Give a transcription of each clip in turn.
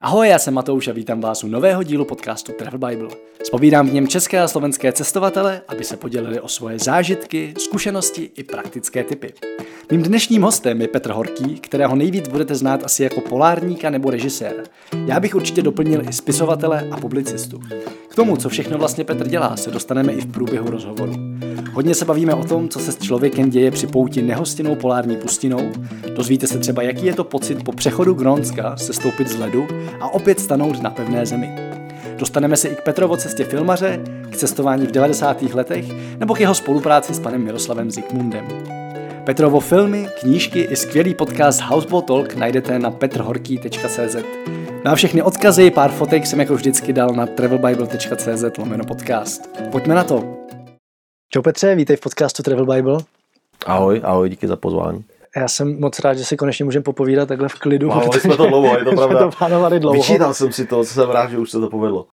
Ahoj, já jsem Matouš a vítám vás u nového dílu podcastu Travel Bible. Spovídám v něm české a slovenské cestovatele, aby se podělili o svoje zážitky, zkušenosti i praktické typy. Mým dnešním hostem je Petr Horký, kterého nejvíc budete znát asi jako polárníka nebo režisér. Já bych určitě doplnil i spisovatele a publicistu. K tomu, co všechno vlastně Petr dělá, se dostaneme i v průběhu rozhovoru. Hodně se bavíme o tom, co se s člověkem děje při pouti nehostinnou polární pustinou. Dozvíte se třeba, jaký je to pocit po přechodu Grónska se stoupit z ledu a opět stanout na pevné zemi. Dostaneme se i k Petrovo cestě filmaře, k cestování v 90. letech nebo k jeho spolupráci s panem Miroslavem Zikmundem. Petrovo filmy, knížky i skvělý podcast Houseboat Talk najdete na petrhorký.cz. Na všechny odkazy, pár fotek jsem jako vždycky dal na travelbible.cz lomeno podcast. Pojďme na to. Čau Petře, vítej v podcastu Travel Bible. Ahoj, ahoj, díky za pozvání. Já jsem moc rád, že si konečně můžeme popovídat takhle v klidu. Plánovali jsme to dlouho, je to pravda. to plánovali dlouho. Vyčítal jsem si to, jsem rád, že už se to povedlo.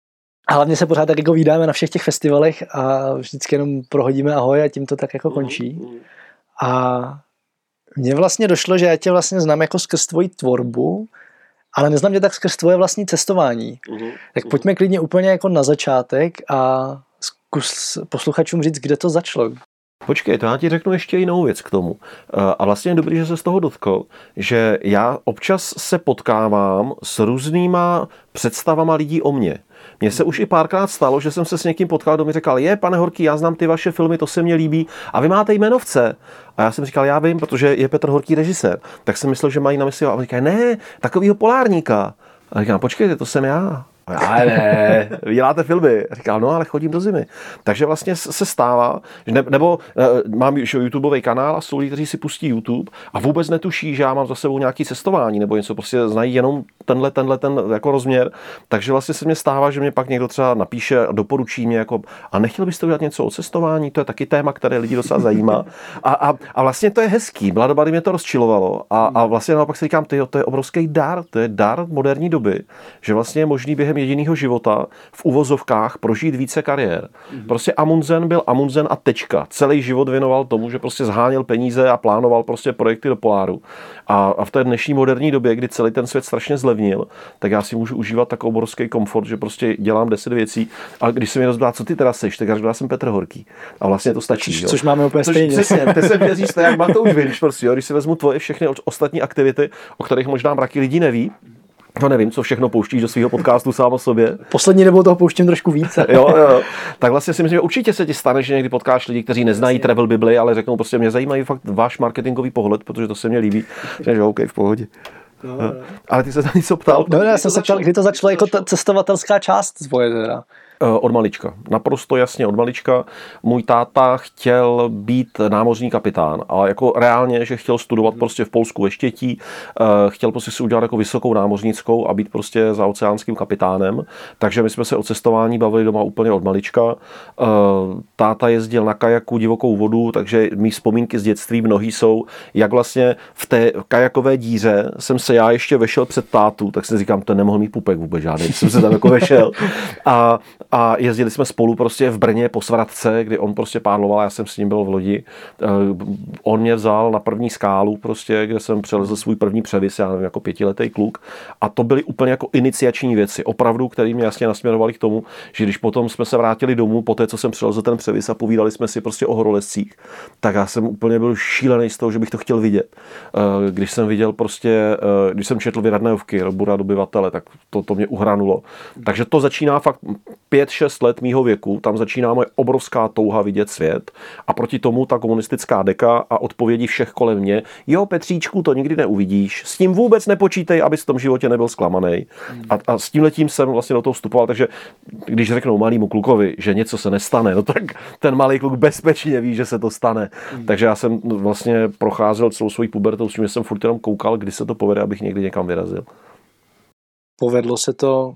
A hlavně se pořád tak jako vydáme na všech těch festivalech a vždycky jenom prohodíme ahoj a tím to tak jako končí. A mně vlastně došlo, že já tě vlastně znám jako skrz tvoji tvorbu, ale neznám tě tak skrz tvoje vlastní cestování. Mhm. Tak pojďme klidně úplně jako na začátek a zkus posluchačům říct, kde to začalo. Počkej, to já ti řeknu ještě jinou věc k tomu. Eh, A vlastně je dobrý, že se z toho dotkl, že já občas se potkávám s různýma představama lidí o mně. Mně se už i párkrát stalo, že jsem se s někým potkal, kdo mi říkal, je, pane Horký, já znám ty vaše filmy, to se mně líbí, a vy máte jmenovce. A já jsem říkal, já vím, protože je Petr Horký režisér. Tak jsem myslel, že mají na mysli, a on říká, ne, takovýho polárníka. A říkám, počkejte, to jsem já. Já ne, děláte filmy. Říkal, no ale chodím do zimy. Takže vlastně se stává, že ne, nebo uh, mám už YouTubeový kanál a jsou lidi, kteří si pustí YouTube a vůbec netuší, že já mám za sebou nějaký cestování nebo něco, prostě znají jenom tenhle, tenhle, ten jako rozměr. Takže vlastně se mě stává, že mě pak někdo třeba napíše a doporučí mě jako, a nechtěl byste udělat něco o cestování, to je taky téma, které lidi docela zajímá. A, a, a vlastně to je hezký, mladobady mě to rozčilovalo a, a vlastně naopak si říkám, ty, to je obrovský dar, to je dar moderní doby, že vlastně je možný během jediného života v uvozovkách prožít více kariér. Prostě Amundsen byl Amundsen a tečka. Celý život věnoval tomu, že prostě zháněl peníze a plánoval prostě projekty do poláru. A, a v té dnešní moderní době, kdy celý ten svět strašně zlevnil, tak já si můžu užívat tak obrovský komfort, že prostě dělám deset věcí. A když se mi rozbdá, co ty teda seš, tak já řeknu, já jsem Petr Horký. A vlastně to stačí. jo. Což máme úplně Což stejně. Přesně, ty se to je jak Matouš Vinč, prostě, jo, když si vezmu tvoje všechny ostatní aktivity, o kterých možná mraky lidí neví, to nevím, co všechno pouštíš do svého podcastu sám o sobě. Poslední dobou toho pouštím trošku více. Jo, jo, jo. Tak vlastně si myslím, že určitě se ti stane, že někdy potkáš lidi, kteří neznají travel Bibli, ale řeknou prostě, mě zajímají fakt váš marketingový pohled, protože to se mně líbí. Že OK, v pohodě. Ale ty se na něco ptal. No, já jsem se ptal, kdy to začalo jako ta cestovatelská část tvoje teda. Eh, Od malička. Naprosto jasně od malička. Můj táta chtěl být námořní kapitán, ale jako reálně, že chtěl studovat prostě v Polsku ve Štětí, eh, chtěl prostě si udělat jako vysokou námořnickou a být prostě za oceánským kapitánem. Takže my jsme se o cestování bavili doma úplně od malička. Eh, Táta jezdil na kajaku divokou vodu, takže mý vzpomínky z dětství mnohý jsou, jak vlastně v té kajakové díře jsem se já ještě vešel před tátu, tak si říkám, to nemohl mít pupek vůbec žádný, jsem se tam jako vešel. A, a jezdili jsme spolu prostě v Brně po svratce, kdy on prostě pádloval, já jsem s ním byl v lodi. Eh, On mě vzal na první skálu prostě, kde jsem přelezl svůj první převis, já nevím, jako pětiletý kluk. A to byly úplně jako iniciační věci, opravdu, které mě jasně nasměrovaly k tomu, že když potom jsme se vrátili domů, po té, co jsem přelezl ten převis a povídali jsme si prostě o horolezcích, tak já jsem úplně byl šílený z toho, že bych to chtěl vidět. Eh, Když jsem viděl prostě, eh, když jsem četl Vyradneovky, Robura dobyvatele, tak to, to mě uhranulo. Takže to začíná fakt 5-6 let mýho věku, tam začíná moje obrovská touha vidět svět a proti tomu ta komunistická deka a odpovědi všech kolem mě, jo Petříčku, to nikdy neuvidíš, s tím vůbec nepočítej, abys v tom životě nebyl zklamaný. A, a s tím letím jsem vlastně do toho vstupoval, takže když řeknou malýmu klukovi, že něco se nestane, no tak ten malý kluk bezpečně ví, že se to stane. Takže já jsem vlastně procházel celou svoji pubertou s tím, že jsem furt jenom koukal, kdy se to povede, abych někdy někam vyrazil. Povedlo se to,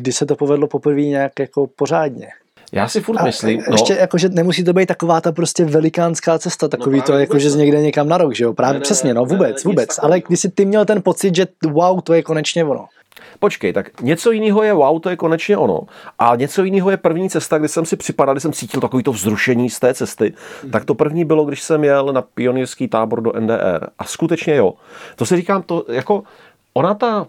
kdy se to povedlo poprvé nějak jako pořádně. Já si furt A myslím, no, ještě jako, že nemusí to být taková ta prostě velikánská cesta, takový No to jako, vůbec že z někde někam na rok, že jo? Právě Ne, ne, přesně, no ne, ne, vůbec, vůbec. Ale když jsi ty měl ten pocit, že wow, to je konečně ono. Počkej, tak něco jiného je wow, to je konečně ono. A něco jiného je první cesta, kdy jsem si připadal, kdy jsem cítil takový to vzrušení z té cesty. Tak to první bylo, když jsem jel na pionýrský tábor do NDR. A skutečně jo. To si říkám, to jako ona ta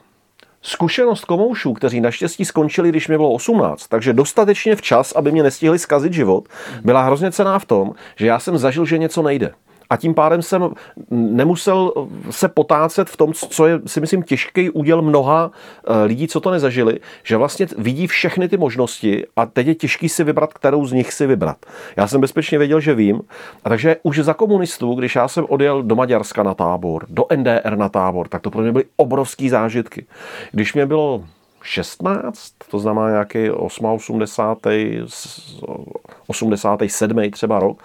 zkušenost komoušů, kteří naštěstí skončili, když mi bylo 18, takže dostatečně včas, aby mě nestihli zkazit život, byla hrozně cená v tom, že já jsem zažil, že něco nejde a tím pádem jsem nemusel se potácet v tom, co je, si myslím, těžký úděl mnoha eh, lidí, co to nezažili, že vlastně vidí všechny ty možnosti a teď je těžký si vybrat, kterou z nich si vybrat. Já jsem bezpečně věděl, že vím. A takže už za komunistů, když já jsem odjel do Maďarska na tábor, do NDR na tábor, tak to pro mě byly obrovský zážitky. Když mě bylo 16, to znamená nějaký 88. 87. třeba rok,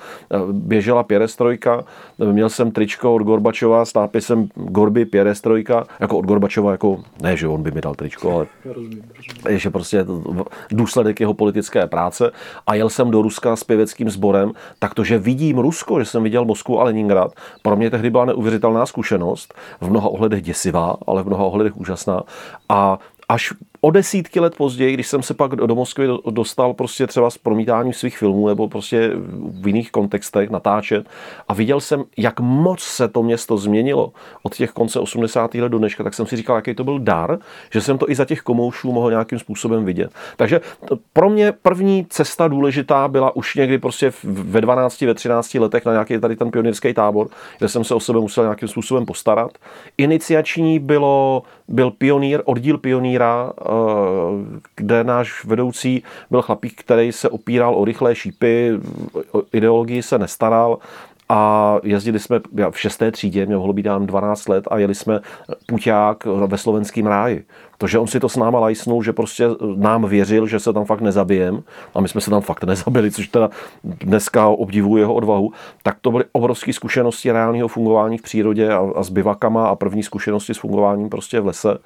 běžela pěrestrojka, měl jsem tričko od Gorbačova s nápisem Gorby pěrestrojka, jako od Gorbačova, jako, ne, že on by mi dal tričko, ale je, že prostě důsledek jeho politické práce a jel jsem do Ruska s pěveckým sborem, tak to, že vidím Rusko, že jsem viděl Moskvu a Leningrad, pro mě tehdy byla neuvěřitelná zkušenost, v mnoha ohledech děsivá, ale v mnoha ohledech úžasná a až o desítky let později, když jsem se pak do Moskvy dostal prostě třeba s promítáním svých filmů nebo prostě v jiných kontextech natáčet a viděl jsem, jak moc se to město změnilo od těch konce 80. let do dneška, tak jsem si říkal, jaký to byl dar, že jsem to i za těch komoušů mohl nějakým způsobem vidět. Takže pro mě první cesta důležitá byla už někdy prostě ve 12, ve 13 letech na nějaký tady ten pionýrský tábor, kde jsem se o sebe musel nějakým způsobem postarat. Iniciační bylo, byl pionýr, oddíl pionýra kde náš vedoucí byl chlapík, který se opíral o rychlé šípy, o ideologii se nestaral a jezdili jsme v šesté třídě, mě mohlo být dám 12 let a jeli jsme puťák ve slovenském ráji. To, že on si to s náma lajsnul, že prostě nám věřil, že se tam fakt nezabijem a my jsme se tam fakt nezabili, což teda dneska obdivuji jeho odvahu, tak to byly obrovské zkušenosti reálného fungování v přírodě a, a s bivakama a první zkušenosti s fungováním prostě v lese.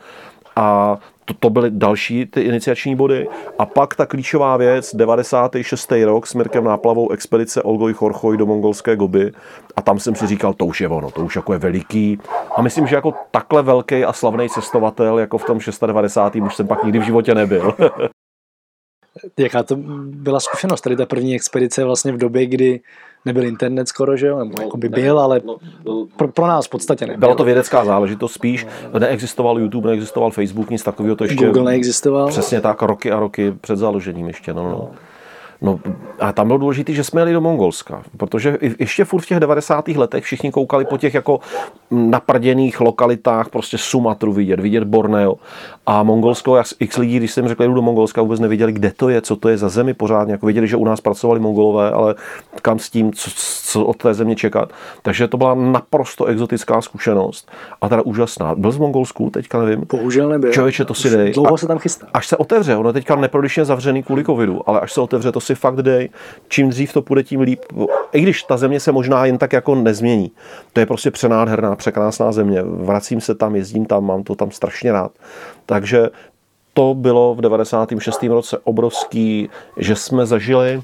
A to, to byly další ty iniciační body. A pak ta klíčová věc, 96. rok s Mirkem Náplavou expedice Olgoj Chorchoj do mongolské Goby. A tam jsem si říkal, to už je ono, to už jako je veliký. A myslím, že jako takhle velký a slavný cestovatel, jako v tom 690. už jsem pak nikdy v životě nebyl. Jaká to byla zkušenost, tady ta první expedice vlastně v době, kdy nebyl internet skoro, že jo? Nebo no, jako by byl, ale no, no, pro, pro nás v podstatě nebyl. Byla to vědecká záležitost spíš. Neexistoval YouTube, neexistoval Facebook, nic takového to ještě. Google neexistoval. Přesně tak, roky a roky před založením ještě. No, no. No. A tam bylo důležité, že jsme jeli do Mongolska, protože ještě furt v těch 90. letech všichni koukali po těch jako naprděných lokalitách, prostě Sumatru vidět, vidět Borneo a Mongolsko, x lidí, když jsem řekl, jdu do Mongolska, vůbec nevěděli, kde to je, co to je za zemi pořádně, jako věděli, že u nás pracovali Mongolové, ale kam s tím, co, co od té země čekat. Takže to byla naprosto exotická zkušenost a teda úžasná. Byl z Mongolsku, teďka nevím. Bohužel nebyl. Člověče, to si dej. Dlouho se tam chystá. Až se otevře, ono teďka neprodyšně zavřený kvůli covidu, ale až se otevře, to si fakt dej. Čím dřív to půjde, tím líp. I když ta země se možná jen tak jako nezmění. To je prostě přenádherná, překrásná země. Vracím se tam, jezdím tam, mám to tam strašně rád. Takže to bylo v 96. roce obrovský, že jsme zažili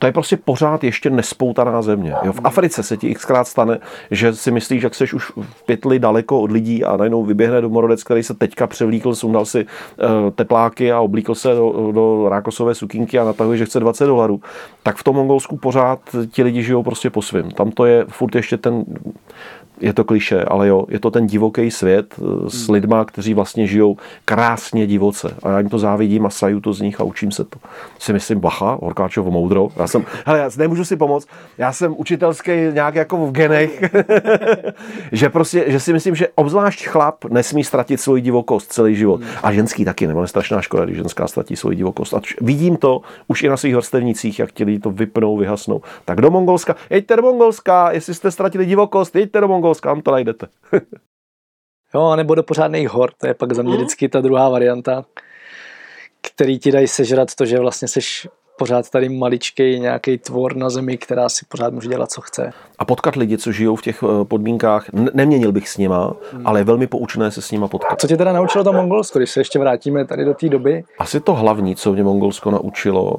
to je prostě pořád ještě nespoutaná země. Jo, v Africe se ti xkrát stane, že si myslíš, že jsi už v pytli daleko od lidí a najednou vyběhne domorodec, který se teďka převlíkl, sundal si uh, tepláky a oblíkl se do, do rákosové sukinky a natahuje, že chce 20 dolarů. Tak v tom Mongolsku pořád ti lidi žijou prostě po svém. Tam to je furt ještě ten je to kliše, ale jo, je to ten divoký svět eh, s hmm. lidma, kteří vlastně žijou krásně divoce. A já jim to závidím a saju to z nich a učím se to. Si myslím, bacha, Horkáčov moudro. Já jsem, hele, já nemůžu si pomoct, já jsem učitelský nějak jako v genech, že prostě, že si myslím, že obzvlášť chlap nesmí ztratit svoji divokost celý život. Hmm. A ženský taky, nebo je strašná škoda, když ženská ztratí svoji divokost. A vidím to už i na svých vrstevnicích, jak ti lidi to vypnou, vyhasnou. Tak do Mongolska, jeďte do Mongolska, jestli jste ztratili divokost, jeďte do Mongolska Mongolska, kam to najdete. jo, nebo do pořádných hor, to je pak za mě hmm. vždycky ta druhá varianta, který ti dají sežrat to, že vlastně seš pořád tady maličký nějaký tvor na zemi, která si pořád může dělat, co chce. A potkat lidi, co žijou v těch eh, podmínkách, neměnil bych s nima, hmm. ale je velmi poučné se s nima potkat. Co tě teda naučilo to Mongolsko, když se ještě vrátíme tady do té doby? Asi to hlavní, co mě Mongolsko naučilo,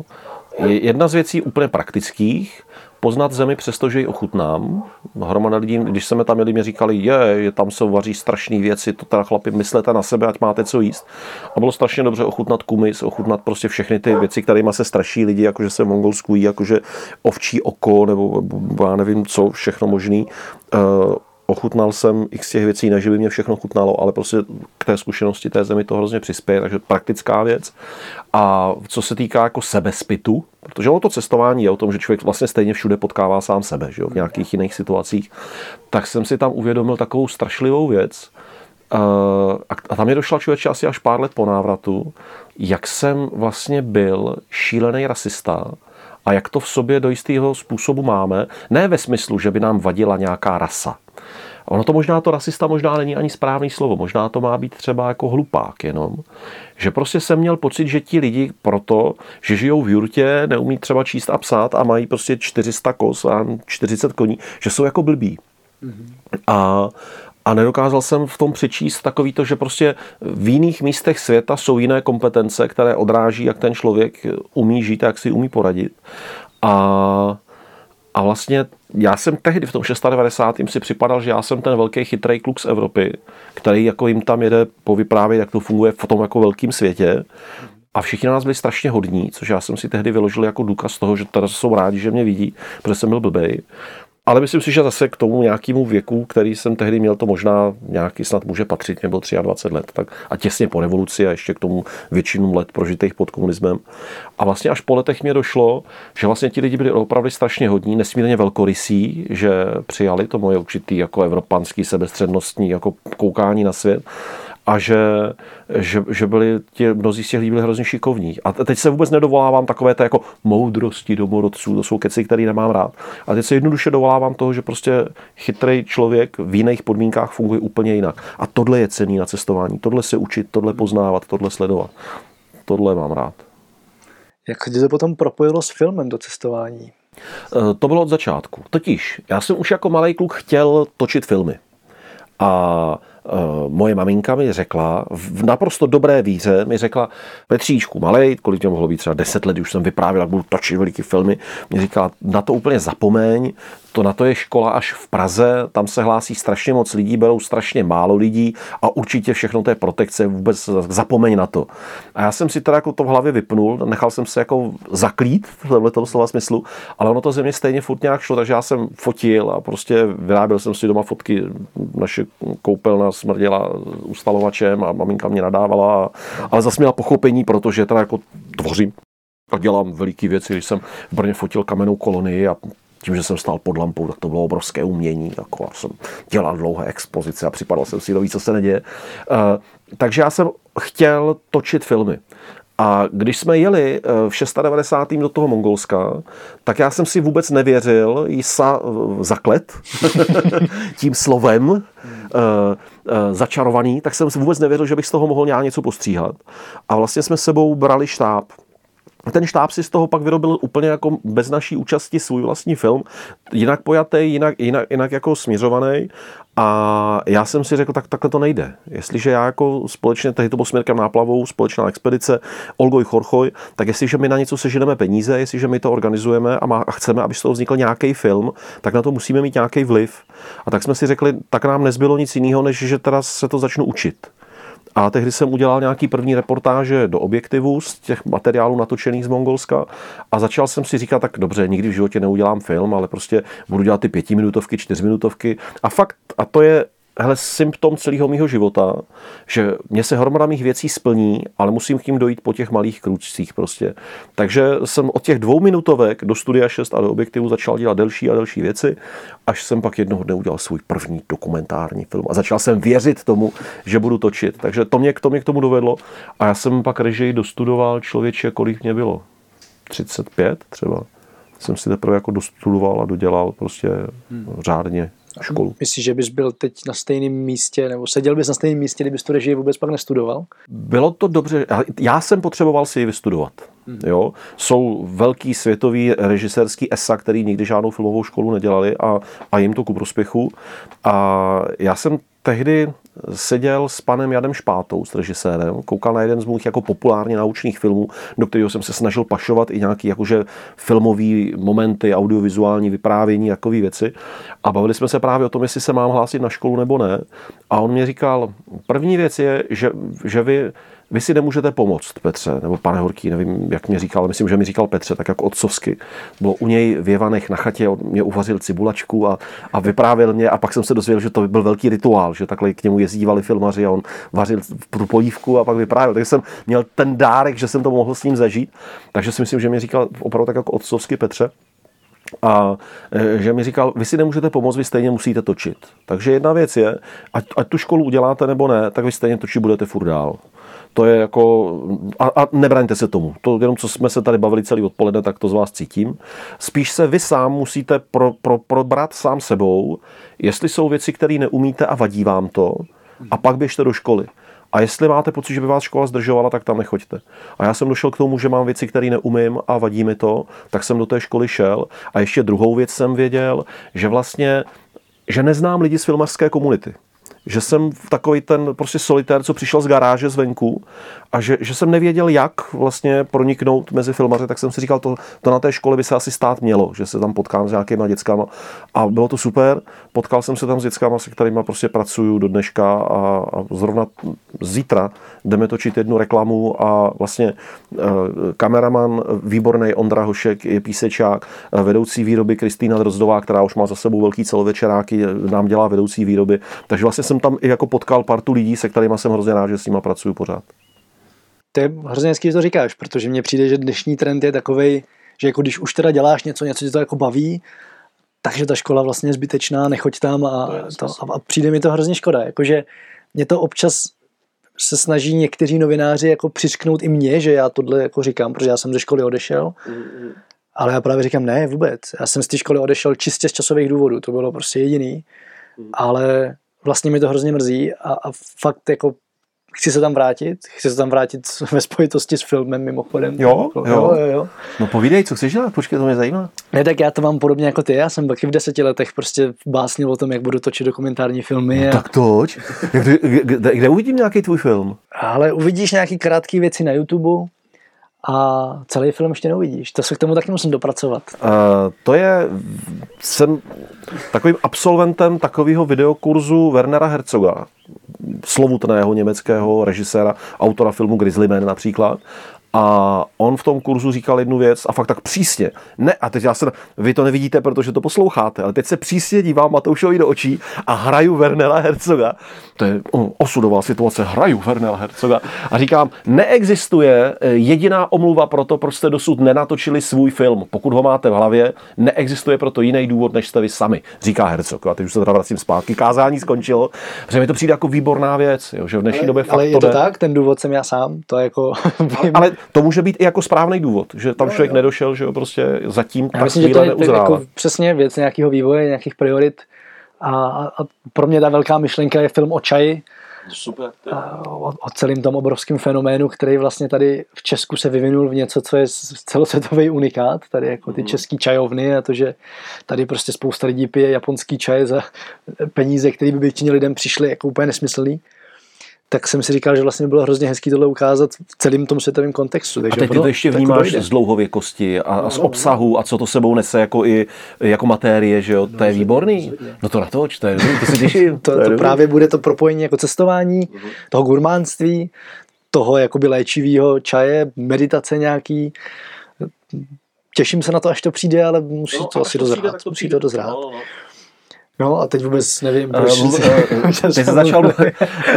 je jedna z věcí úplně praktických, poznat zemi, přestože ji ochutnám. Hromada lidí, když jsme tam jeli, mi říkali, je, je tam se vaří strašné věci, to teda chlapi, myslete na sebe, ať máte co jíst. A bylo strašně dobře ochutnat kumis, ochutnat prostě všechny ty věci, kterými se straší lidi, jakože se mongolsku jí, jakože ovčí oko, nebo já nevím co, všechno možný. Uh, ochutnal jsem x těch věcí, ne, že by mě všechno chutnalo, ale prostě k té zkušenosti té zemi to hrozně přispěje, takže praktická věc. A co se týká jako sebespytu, protože ono to cestování je o tom, že člověk vlastně stejně všude potkává sám sebe, že jo, v nějakých jiných situacích, tak jsem si tam uvědomil takovou strašlivou věc, a tam mi došla člověče asi až pár let po návratu, jak jsem vlastně byl šílený rasista a jak to v sobě do jistého způsobu máme. Ne ve smyslu, že by nám vadila nějaká rasa. Ono to možná to rasista možná není ani správný slovo, možná to má být třeba jako hlupák jenom. Že prostě jsem měl pocit, že ti lidi proto, že žijou v jurtě, neumí třeba číst a psát a mají prostě 400 kos a 40 koní, že jsou jako blbí. A, a nedokázal jsem v tom přečíst takový to, že prostě v jiných místech světa jsou jiné kompetence, které odráží, jak ten člověk umí žít a jak si umí poradit. A, a vlastně já jsem tehdy v tom 96. si připadal, že já jsem ten velký chytrý kluk z Evropy, který jako jim tam jede povyprávět, jak to funguje v tom jako velkém světě. A všichni na nás byli strašně hodní, což já jsem si tehdy vyložil jako důkaz toho, že teda jsou rádi, že mě vidí, protože jsem byl blbej. Ale myslím si, že zase k tomu nějakému věku, který jsem tehdy měl, to možná nějaký snad může patřit, nebo 23 let, tak a těsně po revoluci a ještě k tomu většinu let prožitých pod komunismem. A vlastně až po letech mě došlo, že vlastně ti lidi byli opravdu strašně hodní, nesmírně velkorysí, že přijali to moje určitý jako evropanský sebestřednostní jako koukání na svět a že, že, že byli ti, mnozí z těch lidí byli hrozně šikovní. A teď se vůbec nedovolávám takové té jako moudrosti domorodců, to jsou keci, které nemám rád. A teď se jednoduše dovolávám toho, že prostě chytrý člověk v jiných podmínkách funguje úplně jinak. A tohle je cený na cestování. Tohle se učit, tohle poznávat, tohle sledovat. Tohle mám rád. Jak se to potom propojilo s filmem do cestování? Eh, to bylo od začátku. Totiž, já jsem už jako malý kluk chtěl točit filmy. A moje maminka mi řekla, v naprosto dobré víře mi řekla, Petříčku, malej, kolik mě mohlo být třeba 10 let, už jsem vyprávěl, jak budu točit veliký filmy, mě říkala, na to úplně zapomeň, to na to je škola až v Praze, tam se hlásí strašně moc lidí, berou strašně málo lidí a určitě všechno je protekce, vůbec zapomeň na to. A já jsem si teda jako to v hlavě vypnul, nechal jsem se jako zaklít v tomhle slova smyslu, ale ono to ze mě stejně furt nějak šlo, takže já jsem fotil a prostě vyráběl jsem si doma fotky, naše koupelna smrděla ustalovačem a maminka mě nadávala, ale zase měla pochopení, protože teda jako tvořím a dělám veliký věci, když jsem v Brně fotil kamennou kolonii a tím, že jsem stál pod lampou, tak to bylo obrovské umění. Jako já jsem dělal dlouhé expozice a připadal jsem si do co se neděje. Uh, takže já jsem chtěl točit filmy. A když jsme jeli eh, v 690. do toho Mongolska, tak já jsem si vůbec nevěřil jí sa, eh, zaklet tím slovem začarovaný, tak jsem si vůbec nevěřil, že bych z toho mohl nějak něco postříhat. A vlastně jsme sebou brali štáb ten štáb si z toho pak vyrobil úplně jako bez naší účasti svůj vlastní film, jinak pojatý, jinak, jinak, jinak jako směřovaný. A já jsem si řekl, tak takhle to nejde. Jestliže já jako společně, tehdy to byl směrkem náplavou, společná expedice, Olgoj Chorchoj, tak jestliže my na něco seženeme peníze, jestliže my to organizujeme a, má, a chceme, aby z toho vznikl nějaký film, tak na to musíme mít nějaký vliv. A tak jsme si řekli, tak nám nezbylo nic jiného, než že teda se to začnu učit. A tehdy jsem udělal nějaký první reportáže do objektivu z těch materiálů natočených z Mongolska a začal jsem si říkat, tak dobře, nikdy v životě neudělám film, ale prostě budu dělat ty pětiminutovky, čtyřminutovky. A fakt, a to je hele, symptom celého mého života, že mě se hromada mých věcí splní, ale musím k tím dojít po těch malých kručcích prostě. Takže jsem od těch dvou minutovek do Studia 6 a do objektivu začal dělat delší a delší věci, až jsem pak jednoho dne udělal svůj první dokumentární film a začal jsem věřit tomu, že budu točit. Takže to mě, to mě k tomu dovedlo a já jsem pak režii dostudoval člověče, kolik mě bylo. 35 třeba. Jsem si teprve jako dostudoval a dodělal prostě hmm. řádně školu. Myslíš, že bys byl teď na stejném místě, nebo seděl bys na stejném místě, kdybys tu režii vůbec pak nestudoval? Bylo to dobře. Já jsem potřeboval si ji vystudovat. Hmm. Jo? Jsou velký světový režisérský ESA, který nikdy žádnou filmovou školu nedělali a, a jim to ku prospěchu. A já jsem tehdy seděl s panem Jadem Špátou, s režisérem, koukal na jeden z mých jako populárně naučných filmů, do kterého jsem se snažil pašovat i nějaký jakože filmový momenty, audiovizuální vyprávění, takové věci. A bavili jsme se právě o tom, jestli se mám hlásit na školu nebo ne. A on mě říkal, první věc je, že, že vy vy si nemůžete pomoct, Petře, nebo pane Horký, nevím, jak mě říkal, ale myslím, že mi říkal Petře, tak jako otcovsky. Bylo u něj v Jevanech na chatě, on mě uvařil cibulačku a, a vyprávěl mě a pak jsem se dozvěděl, že to byl velký rituál, že takhle k němu jezdívali filmaři a on vařil tu polívku a pak vyprávěl. Takže jsem měl ten dárek, že jsem to mohl s ním zažít. Takže si myslím, že mi říkal opravdu tak jako otcovsky Petře. A e, že mi říkal, vy si nemůžete pomoct, vy stejně musíte točit. Takže jedna věc je, ať, ať tu školu uděláte nebo ne, tak vy stejně točit budete furt dál. To je jako, a, a nebraňte se tomu. To jenom, co jsme se tady bavili celý odpoledne, tak to z vás cítím. Spíš se vy sám musíte pro, pro, probrat sám sebou, jestli jsou věci, které neumíte a vadí vám to, a pak běžte do školy. A jestli máte pocit, že by vás škola zdržovala, tak tam nechoďte. A já jsem došel k tomu, že mám věci, které neumím a vadí mi to, tak jsem do té školy šel. A ještě druhou věc jsem věděl, že vlastně že neznám lidi z filmařské komunity že jsem takový ten prostě solitér, co přišel z garáže zvenku a že, že jsem nevěděl, jak vlastně proniknout mezi filmaři, tak jsem si říkal, to, to na té škole by se asi stát mělo, že se tam potkám s nějakýma dětskama a bylo to super. Potkal jsem se tam s dětskama, se kterými prostě pracuju do dneška a, a zrovna zítra jdeme točit jednu reklamu a vlastně e, kameraman výborný Ondra Hošek je písečák, e, vedoucí výroby Kristýna Drozdová, která už má za sebou velký celovečeráky, nám dělá vedoucí výroby, takže vlastně jsem tam i jako potkal partu lidí, se kterými jsem hrozně rád, že s nimi pracuju pořád. To je hrozně hezký, že to říkáš, protože mně přijde, že dnešní trend je takový, že jako když už teda děláš něco, něco tě to jako baví, takže ta škola vlastně je zbytečná, nechoď tam a, to, to a přijde mi to hrozně škoda. Jakože mě to občas se snaží někteří novináři jako přisknout i mě, že já tohle jako říkám, protože já jsem ze školy odešel. Mm-hmm. Ale já právě říkám, ne, vůbec. Já jsem z té školy odešel čistě z časových důvodů, to bylo prostě jediný. Mm. Ale vlastně mi to hrozně mrzí a, a fakt jako chci se tam vrátit, chci se tam vrátit ve spojitosti s filmem mimochodem. Jo, jo, jo, jo. jo. No povídej, co chceš dělat, počkej, to mě zajímá. Ne, tak já to mám podobně jako ty, já jsem taky v deseti letech prostě básnil o tom, jak budu točit dokumentární filmy. No, a... Tak toč, kde, kde, kde uvidím nějaký tvůj film? Ale uvidíš nějaký krátký věci na YouTube, a celý film ještě neuvidíš. To se k tomu taky musím dopracovat. Uh, to je, jsem takovým absolventem takového videokurzu Wernera Herzoga, slovutného německého režiséra, autora filmu Grizzlyman například. A on v tom kurzu říkal jednu věc a fakt tak přísně. Ne, a teď já se, vy to nevidíte, protože to posloucháte, ale teď se přísně dívám Matoušovi do očí a hraju Vernela Herzoga. To je osudová situace, hraju Vernela Herzoga. A říkám, neexistuje eh, jediná omluva pro to, proč jste dosud nenatočili svůj film. Pokud ho máte v hlavě, neexistuje proto jiný důvod, než jste vy sami, říká Herzog. A teď už se teda vracím zpátky. Kázání skončilo, že mi to přijde jako výborná věc, jo, že v dnešní ale, době fakt ale je to, to tak, ten důvod jsem já sám, to jako... ale to může být i jako správný důvod, že tam člověk nedošel, že jo, prostě zatím Já myslím, že to je jako přesně věc nějakého vývoje, nějakých priorit a, a pro mě ta velká myšlenka je film o čaji, Super. O, o celém tom obrovském fenoménu, který vlastně tady v Česku se vyvinul v něco, co je celosvětový unikát. Tady jako ty mhm. český čajovny a to, že tady prostě spousta lidí pije japonský čaj za peníze, které by většině lidem přišly jako úplně nesmyslný tak jsem si říkal, že vlastně bylo hrozně hezký tohle ukázat v celém tom světovém kontextu. Takže a teď ty to ještě vnímáš z dlouhověkosti a, a z obsahu a co to sebou nese jako i jako matérie, že jo, to je výborný. No to natoč, to je dobrý, to se těším. to, to, to právě bude to propojení jako cestování, toho gurmánství, toho jakoby léčivého čaje, meditace nějaký. Těším se na to, až to přijde, ale musí no, to asi dozrát. Musí to dozrát. No, no. No a teď vůbec nevím, eh, proč. Uh, ty, jsi začal,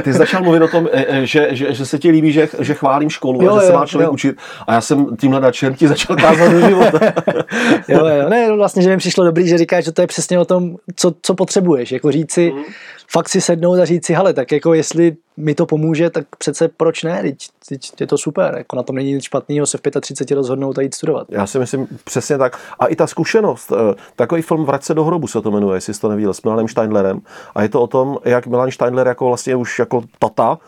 ty jsi začal mluvit o tom, že, že, že se ti líbí, že, že chválím školu jo, a že se má člověk jo. učit. A já jsem tímhle načem ti začal kázat do života. jo, jo, ne, vlastně, že mi přišlo dobrý, že říkáš, že to je přesně o tom, co, co potřebuješ. Jako říct si, mm fakt si sednout a říct si, hele, tak jako jestli mi to pomůže, tak přece proč ne, teď, teď je to super, jako na tom není nic špatného se v 35 rozhodnout a jít studovat. Já si myslím přesně tak. A i ta zkušenost, takový film Vrať se do hrobu se to jmenuje, jestli jsi to neviděl, s Milanem Steinlerem. A je to o tom, jak Milan Steinler jako vlastně už jako tata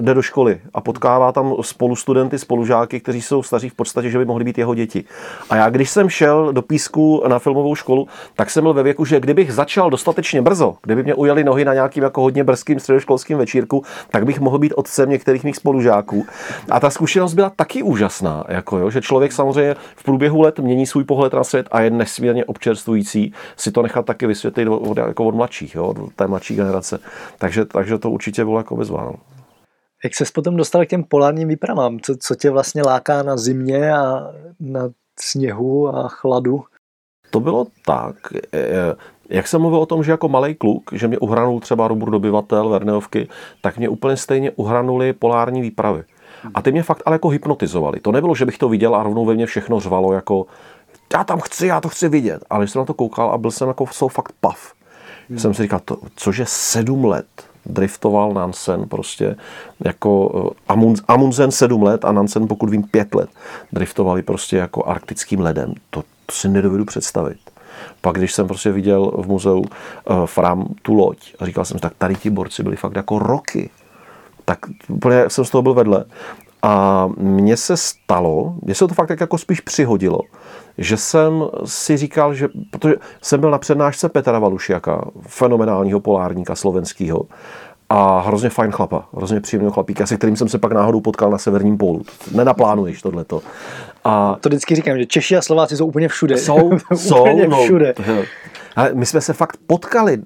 jde do školy a potkává tam spolu studenty, spolužáky, kteří jsou staří v podstatě, že by mohli být jeho děti. A já, když jsem šel do Písku na filmovou školu, tak jsem byl ve věku, že kdybych začal dostatečně brzo, kdyby mě ujeli nohy na nějakým jako hodně brzkým středoškolským večírku, tak bych mohl být otcem některých mých spolužáků. A ta zkušenost byla taky úžasná, jako jo, že člověk samozřejmě v průběhu let mění svůj pohled na svět a je nesmírně občerstvující si to nechat taky vysvětlit od, jako od mladších, jo, od té mladší generace. Takže, takže to určitě bylo jako bezvá. No. Jak se potom dostal k těm polárním výpravám? Co, co tě vlastně láká na zimě a na sněhu a chladu? To bylo tak, e, jak jsem mluvil o tom, že jako malý kluk, že mě uhranul třeba Robur dobyvatel Verneovky, tak mě úplně stejně uhranuli polární výpravy. A ty mě fakt ale jako hypnotizovali. To nebylo, že bych to viděl a rovnou ve mně všechno řvalo jako já tam chci, já to chci vidět. Ale když jsem na to koukal a byl jsem jako jsou fakt pav. Hmm. Jsem si říkal, to, cože sedm let driftoval Nansen prostě jako uh, Amundsen sedm let a Nansen, pokud vím, pět let driftovali prostě jako arktickým ledem. To, to si nedovedu představit. Pak, když jsem prostě viděl v muzeu uh, Fram tu loď, a říkal jsem, tak tady ti borci byli fakt jako roky. Tak úplně jsem z toho byl vedle. A mně se stalo, mně se to fakt tak jako spíš přihodilo, že jsem si říkal, že, protože jsem byl na přednášce Petra Valušiaka, fenomenálního polárníka slovenského, a hrozně fajn chlapa, hrozně příjemný chlapíka, se kterým jsem se pak náhodou potkal na severním pólu. Nenaplánuješ tohleto. A to vždycky říkám, že Češi a Slováci jsou úplně všude. Jsou, jsou, no, všude. Ale my jsme se fakt potkali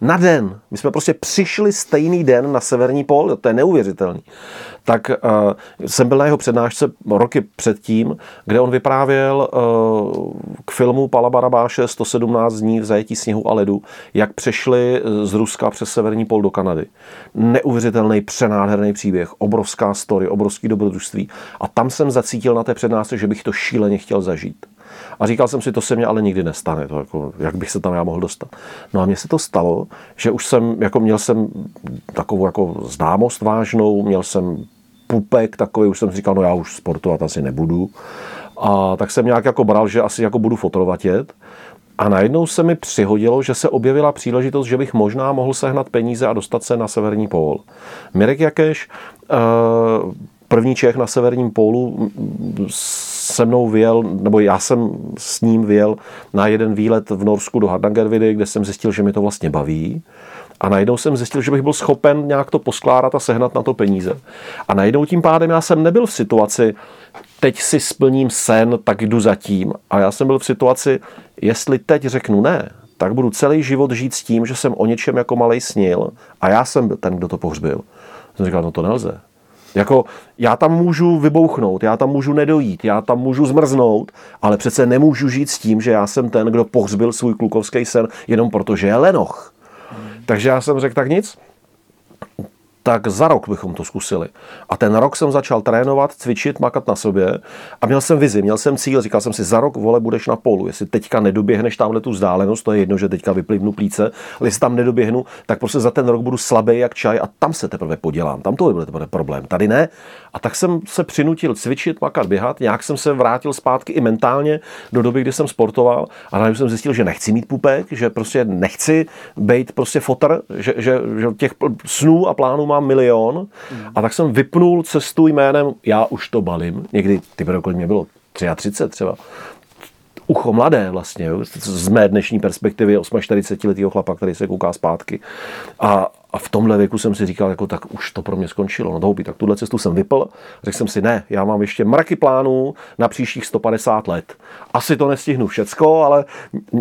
na den. My jsme prostě přišli stejný den na severní pól, to je neuvěřitelný. Tak uh, jsem byl na jeho přednášce roky předtím, kde on vyprávěl uh, k filmu Pala Barabáše 117 dní v zajetí sněhu a ledu, jak přešli z Ruska přes severní pól do Kanady. Neuvěřitelný, přenádherný příběh, obrovská story, obrovský dobrodružství. A tam jsem zacítil na té přednášce, že bych to šíleně chtěl zažít. A říkal jsem si, to se mě ale nikdy nestane, to jako, jak bych se tam já mohl dostat. No a mně se to stalo, že už jsem, jako měl jsem takovou jako známost vážnou, měl jsem pupek takový, už jsem si říkal, no já už sportovat asi nebudu. A tak jsem nějak jako bral, že asi jako budu fotovatět. A najednou se mi přihodilo, že se objevila příležitost, že bych možná mohl sehnat peníze a dostat se na severní pól. Mirek Jakeš, eh, první Čech na severním pólu, se mnou vyjel, nebo já jsem s ním vyjel na jeden výlet v Norsku do Hardangervidy, kde jsem zjistil, že mi to vlastně baví. A najednou jsem zjistil, že bych byl schopen nějak to poskládat a sehnat na to peníze. A najednou tím pádem já jsem nebyl v situaci, teď si splním sen, tak jdu za tím. A já jsem byl v situaci, jestli teď řeknu ne, tak budu celý život žít s tím, že jsem o něčem jako malej snil a já jsem ten, kdo to pohřbil. Jsem říkal, no to nelze. Jako já tam můžu vybouchnout, já tam můžu nedojít, já tam můžu zmrznout, ale přece nemůžu žít s tím, že já jsem ten, kdo pohřbil svůj klukovský sen jenom proto, že je lenoch. Takže já jsem řekl, tak nic, tak za rok bychom to zkusili. A ten rok jsem začal trénovat, cvičit, makat na sobě a měl jsem vizi, měl jsem cíl, říkal jsem si, za rok vole budeš na polu. Jestli teďka nedoběhneš tamhle tu vzdálenost, to je jedno, že teďka vyplivnu plíce, ale jestli tam nedoběhnu, tak prostě za ten rok budu slabý jak čaj a tam se teprve podělám. Tam to bude teprve problém. Tady ne. A tak jsem se přinutil cvičit, makat, běhat. Nějak jsem se vrátil zpátky i mentálně do doby, kdy jsem sportoval a najednou jsem zjistil, že nechci mít pupek, že prostě nechci být prostě fotr, že, že, že těch snů a plánů mám milion a tak jsem vypnul cestu jménem já už to balím. Někdy, ty kolik mě bylo 33 třeba. Ucho mladé vlastně, jo, z mé dnešní perspektivy 48 letého chlapa, který se kouká zpátky. A, a v tomhle věku jsem si říkal, jako tak už to pro mě skončilo. No doupí, tak tuhle cestu jsem vypl. Řekl jsem si, ne, já mám ještě mraky plánů na příštích 150 let. Asi to nestihnu všecko, ale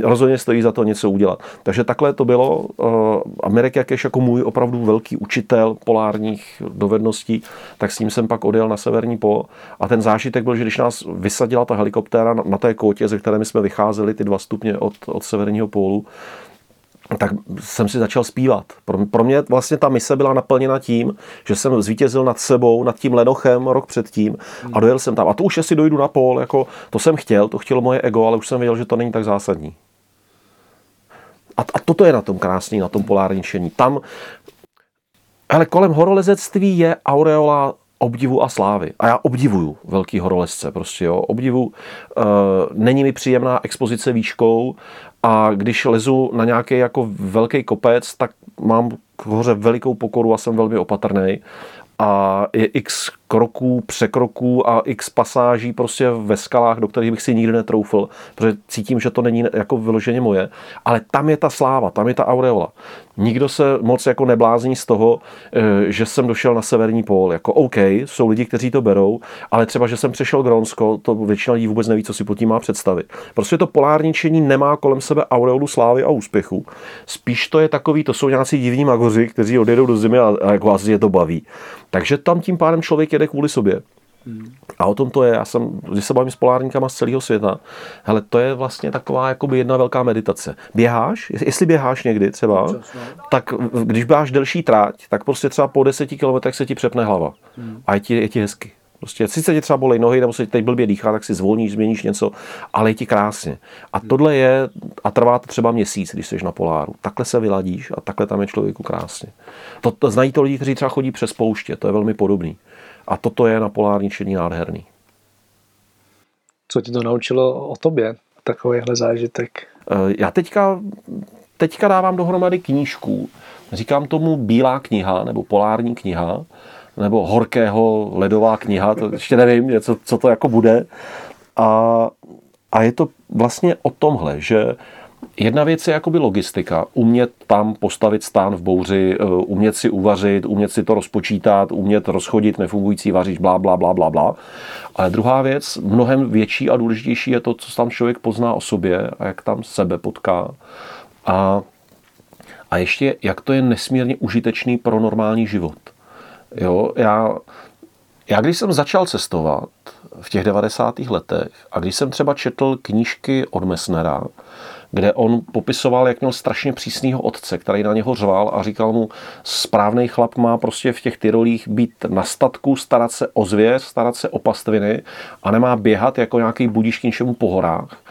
rozhodně stojí za to něco udělat. Takže takhle to bylo. Uh, Amerik Jakeš jako můj opravdu velký učitel polárních dovedností, tak s ním jsem pak odjel na severní pol. A ten zážitek byl, že když nás vysadila ta helikoptéra na, té kotě, ze které jsme vycházeli ty dva stupně od, od severního pólu, tak jsem si začal zpívat. Pro, pro mě vlastně ta mise byla naplněna tím, že jsem zvítězil nad sebou, nad tím Lenochem rok předtím a dojel jsem tam. A to už jestli dojdu na pol, jako to jsem chtěl, to chtělo moje ego, ale už jsem věděl, že to není tak zásadní. A, a toto je na tom krásný, na tom polárničení. Tam, ale kolem horolezectví je aureola obdivu a slávy. A já obdivuju velký horolezce, prostě jo, obdivu. E, není mi příjemná expozice výškou a když lezu na nějaký jako velký kopec, tak mám k hoře velikou pokoru a jsem velmi opatrný. A je x kroků, překroků a x pasáží prostě ve skalách, do kterých bych si nikdy netroufl, protože cítím, že to není jako vyloženě moje. Ale tam je ta sláva, tam je ta aureola. Nikdo se moc jako neblázní z toho, eh, že jsem došel na severní pól. Jako OK, jsou lidi, kteří to berou, ale třeba, že jsem přešel Grónsko, to většina lidí vůbec neví, co si pod tím má představit. Prostě to polární čení nemá kolem sebe aureolu slávy a úspěchu. Spíš to je takový, to jsou nějací divní magoři, kteří odjedou do zimy a, a jako asi je to baví. Takže tam tím pádem člověk jede kvůli sobě. Hmm. A o tom to je, já jsem, když se bavím s polárníkama z celého světa, hele, to je vlastně taková jakoby jedna velká meditace. Běháš, jestli běháš někdy třeba, no. tak když běháš delší tráť, tak prostě třeba po deseti kilometrech se ti přepne hlava. Hmm. A je ti, je ti hezky. Prostě sice ti třeba bolej nohy, nebo se teď blbě dýchá, tak si zvolníš, změníš něco, ale je ti krásně. A hmm. tohle je, a trvá to třeba měsíc, když jsi na poláru. Takhle se vyladíš a takhle tam je člověku krásně. To, to znají to lidi, kteří třeba chodí přes pouště, to je velmi podobný. A toto je na polární čení nádherný. Co ti to naučilo o tobě, takovýhle zážitek? Eh, já teďka, teďka dávám dohromady knížku. Říkám tomu Bílá kniha nebo Polární kniha nebo Horkého ledová kniha, to ještě nevím, co, co to jako bude. A, a je to vlastně o tomhle, že Jedna věc je jakoby logistika. Umět tam postavit stán v bouři, eh, umět si uvařit, umět si to rozpočítat, umět rozchodit nefungující vařič, blá, blá, blá, blá, blá. Ale druhá věc, mnohem větší a důležitější je to, co tam člověk pozná o sobě a jak tam sebe potká. A, a ještě, jak to je nesmírně užitečný pro normální život. Jo, já, já když jsem začal cestovat v těch 90. letech a když jsem třeba četl knížky od Messnera, kde on popisoval, jak měl strašně přísného otce, který na něho řval a říkal mu, správný chlap má prostě v těch tyrolích být na statku, starat se o zvěř, starat se o pastviny a nemá běhat jako nějaký budíš k něčemu po horách.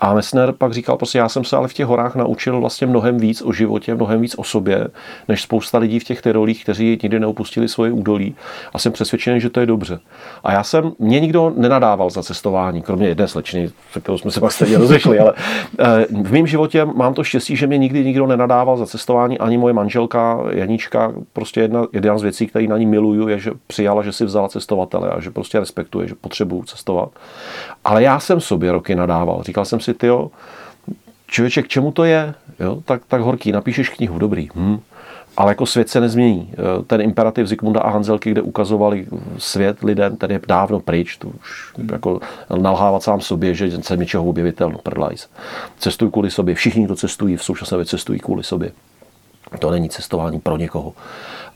A Messner pak říkal, prostě já jsem se ale v těch horách naučil vlastně mnohem víc o životě, mnohem víc o sobě, než spousta lidí v těch tyrolích, kteří nikdy neopustili svoje údolí. A jsem přesvědčený, že to je dobře. A já jsem, mě nikdo nenadával za cestování, kromě jedné slečny, se kterou jsme se pak stejně rozešli, ale eh, v mém životě mám to štěstí, že mě nikdy nikdo nenadával za cestování, ani moje manželka Janička, prostě jedna, jedna z věcí, které na ní miluju, je, že přijala, že si vzala cestovatele a že prostě respektuje, že potřebuju cestovat. Ale já jsem sobě roky nadával. Říkal jsem si, tyjo, člověče, k čemu to je? Jo? Tak, tak horký, napíšeš knihu, dobrý. Hm. Ale jako svět se nezmění. E, ten imperativ Zikmunda a Hanzelky, kde ukazovali svět lidem, ten je dávno pryč. To už hmm. jako nalhávat sám sobě, že jsem něčeho objevitel, no prdlajs. Cestuj kvůli sobě. Všichni, kdo cestují, v současné době cestují kvůli sobě. To není cestování pro někoho.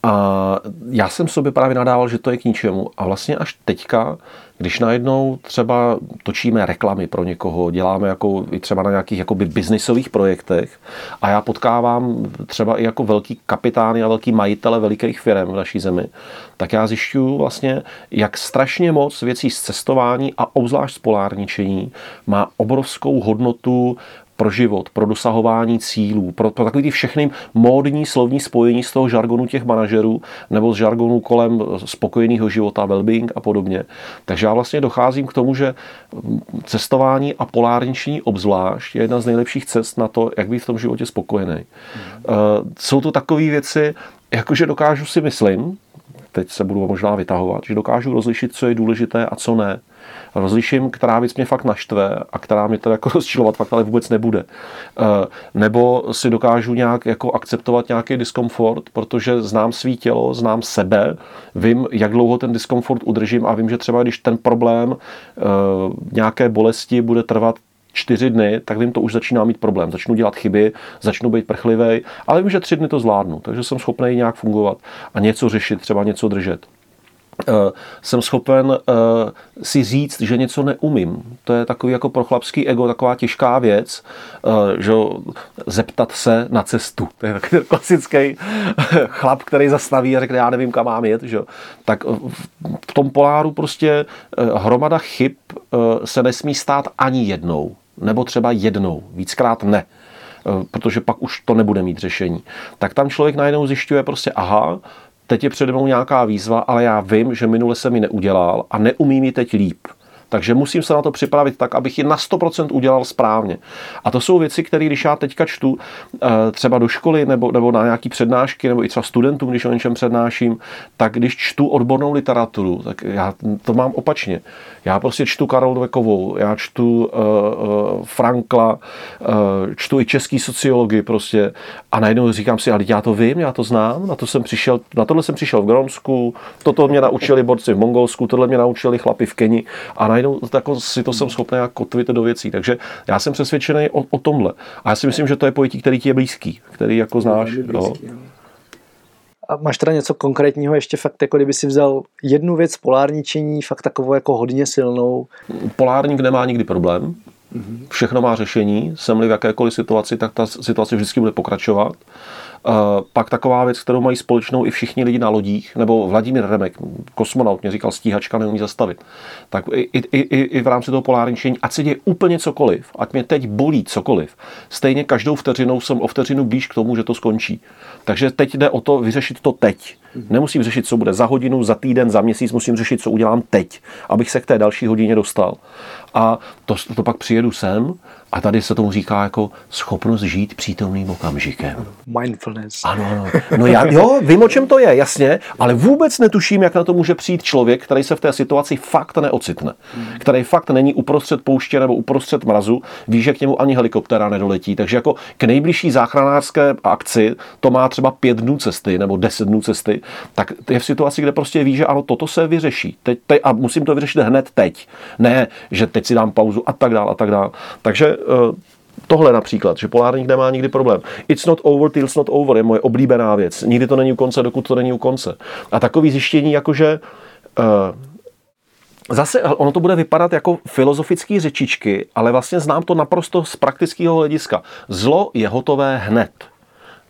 A já jsem sobě právě nadával, že to je k ničemu. A vlastně až teďka, když najednou třeba točíme reklamy pro někoho, děláme jako i třeba na nějakých jakoby biznisových projektech a já potkávám třeba i jako velký kapitány a velký majitele velikých firm v naší zemi, tak já zjišťuju vlastně, jak strašně moc věcí z cestování a obzvlášť z polárničení má obrovskou hodnotu pro život, pro dosahování cílů, pro, pro takový ty všechny módní slovní spojení z toho žargonu těch manažerů nebo z žargonu kolem spokojeného života, well-being a podobně. Takže já vlastně docházím k tomu, že cestování a polárniční obzvlášť je jedna z nejlepších cest na to, jak být v tom životě spokojený. Mm. Jsou to takové věci, jakože dokážu si myslím, teď se budu možná vytahovat, že dokážu rozlišit, co je důležité a co ne rozliším, která věc mě fakt naštve a která mě teda jako rozčilovat fakt ale vůbec nebude. Eh, nebo si dokážu nějak jako akceptovat nějaký diskomfort, protože znám svý tělo, znám sebe, vím, jak dlouho ten diskomfort udržím a vím, že třeba když ten problém eh, nějaké bolesti bude trvat čtyři dny, tak vím, to už začíná mít problém. Začnu dělat chyby, začnu být prchlivý, ale vím, že tři dny to zvládnu, takže jsem schopný nějak fungovat a něco řešit, třeba něco držet. Uh, jsem schopen uh, si říct, že něco neumím. To je takový jako pro chlapský ego taková těžká věc, uh, že zeptat se na cestu. To je takový klasický chlap, který zastaví a řekne, já nevím, kam mám jet. Že? Tak v tom poláru prostě hromada chyb se nesmí stát ani jednou. Nebo třeba jednou, víckrát ne protože pak už to nebude mít řešení. Tak tam člověk najednou zjišťuje prostě, aha, teď je přede mnou nějaká výzva, ale já vím, že minule se mi neudělal a neumím ji teď líp. Takže musím se na to připravit tak, abych ji na 100% udělal správně. A to jsou věci, které když já teďka čtu eh, třeba do školy nebo, nebo na nějaký přednášky, nebo i třeba studentům, když o něčem přednáším, tak když čtu odbornou literaturu, tak já to mám opačně. Já prostě čtu Karol Dvekovou, já čtu uh, Frankla, uh, čtu i český sociologii prostě a najednou říkám si, ale já to vím, já to znám, na to jsem přišel, na tohle jsem přišel v Gromsku, toto mě naučili borci v Mongolsku, tohle mě naučili chlapi v Keni a najednou jako si to jsem schopný jako kotvit do věcí. Takže já jsem přesvědčený o, o tomhle. A já si myslím, že to je pojetí, který ti je blízký, který jako znáš. Blízký, jo. A máš teda něco konkrétního ještě fakt, jako kdyby si vzal jednu věc polárničení, fakt takovou jako hodně silnou? Polárník nemá nikdy problém. Všechno má řešení. Jsem-li v jakékoliv situaci, tak ta situace vždycky bude pokračovat. Uh, pak taková věc, kterou mají společnou i všichni lidi na lodích, nebo Vladimír Remek, kosmonaut, mě říkal, stíhačka neumí zastavit. Tak i, i, i, i v rámci toho polárničení, ať se děje úplně cokoliv, ať mě teď bolí cokoliv, stejně každou vteřinou jsem o vteřinu blíž k tomu, že to skončí. Takže teď jde o to vyřešit to teď. Nemusím řešit, co bude za hodinu, za týden, za měsíc, musím řešit, co udělám teď, abych se k té další hodině dostal. A to, to pak přijedu sem a tady se tomu říká jako schopnost žít přítomným okamžikem. Mindfulness. Ano, ano. No já, jo, vím, o čem to je, jasně, ale vůbec netuším, jak na to může přijít člověk, který se v té situaci fakt neocitne. Který fakt není uprostřed pouště nebo uprostřed mrazu, ví, že k němu ani helikoptéra nedoletí. Takže jako k nejbližší záchranářské akci to má třeba pět dnů cesty nebo deset dnů cesty, tak je v situaci, kde prostě ví, že ano, toto se vyřeší. Teď, teď, a musím to vyřešit hned teď. Ne, že teď si dám pauzu a tak dále a tak dále. Takže tohle například, že polárník nemá nikdy problém. It's not over till it's not over je moje oblíbená věc. Nikdy to není u konce, dokud to není u konce. A takový zjištění, jakože uh, Zase ono to bude vypadat jako filozofické řečičky, ale vlastně znám to naprosto z praktického hlediska. Zlo je hotové hned.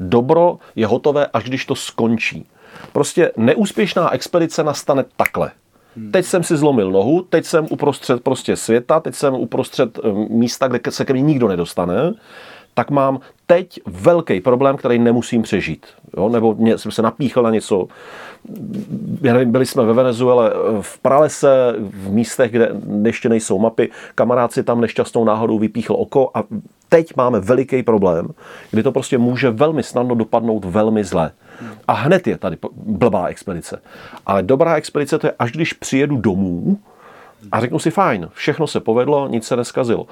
Dobro je hotové, až když to skončí. Prostě neúspěšná expedice nastane takhle. Teď jsem si zlomil nohu, teď jsem uprostřed prostě světa, teď jsem uprostřed eh, místa, kde se ke mně nikdo nedostane, tak mám teď velký problém, který nemusím přežít. Jo? Nebo mě, jsem se napíchl na něco. Já nevím, byli jsme ve Venezuele eh, v pralese, v místech, kde ještě nejsou mapy. Kamarád si tam nešťastnou náhodou vypíchl oko a teď máme veliký problém, kdy to prostě může velmi snadno dopadnout velmi zle. A hned je tady blbá expedice. Ale dobrá expedice to je, až když přijedu domů a řeknu si, fajn, všechno se povedlo, nic se neskazilo.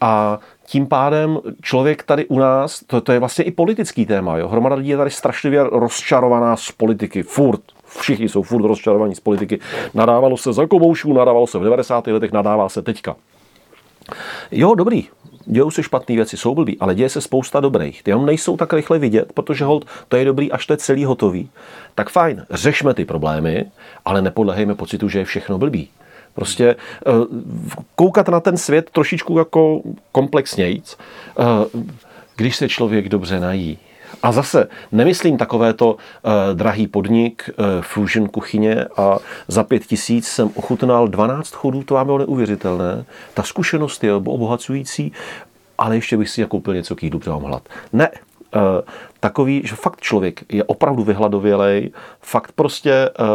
A tím pádem člověk tady u nás, to, to je vlastně i politický téma, jo? hromada lidí je tady strašlivě rozčarovaná z politiky, furt, všichni jsou furt rozčarovaní z politiky. Nadávalo se za komoušů, nadávalo se v 90. letech, nadává se teďka. Jo, dobrý, dějou se špatné věci, jsou blbý, ale děje se spousta dobrých. Ty jenom nejsou tak rychle vidět, protože hold, to je dobrý, až to je celý hotový. Tak fajn, řešme ty problémy, ale nepodlehejme pocitu, že je všechno blbý. Prostě eh, koukat na ten svět trošičku jako komplexnějíc. Eh, když se člověk dobře nají, a zase nemyslím takovéto uh, drahý podnik, uh, Fusion kuchyně a za pět tisíc jsem ochutnal 12 chodů, to vám bylo neuvěřitelné. Ta zkušenost je obohacující, ale ještě bych si koupil něco k jídlu, mám hlad. Ne, uh, takový, že fakt člověk je opravdu vyhladovělej, fakt prostě uh,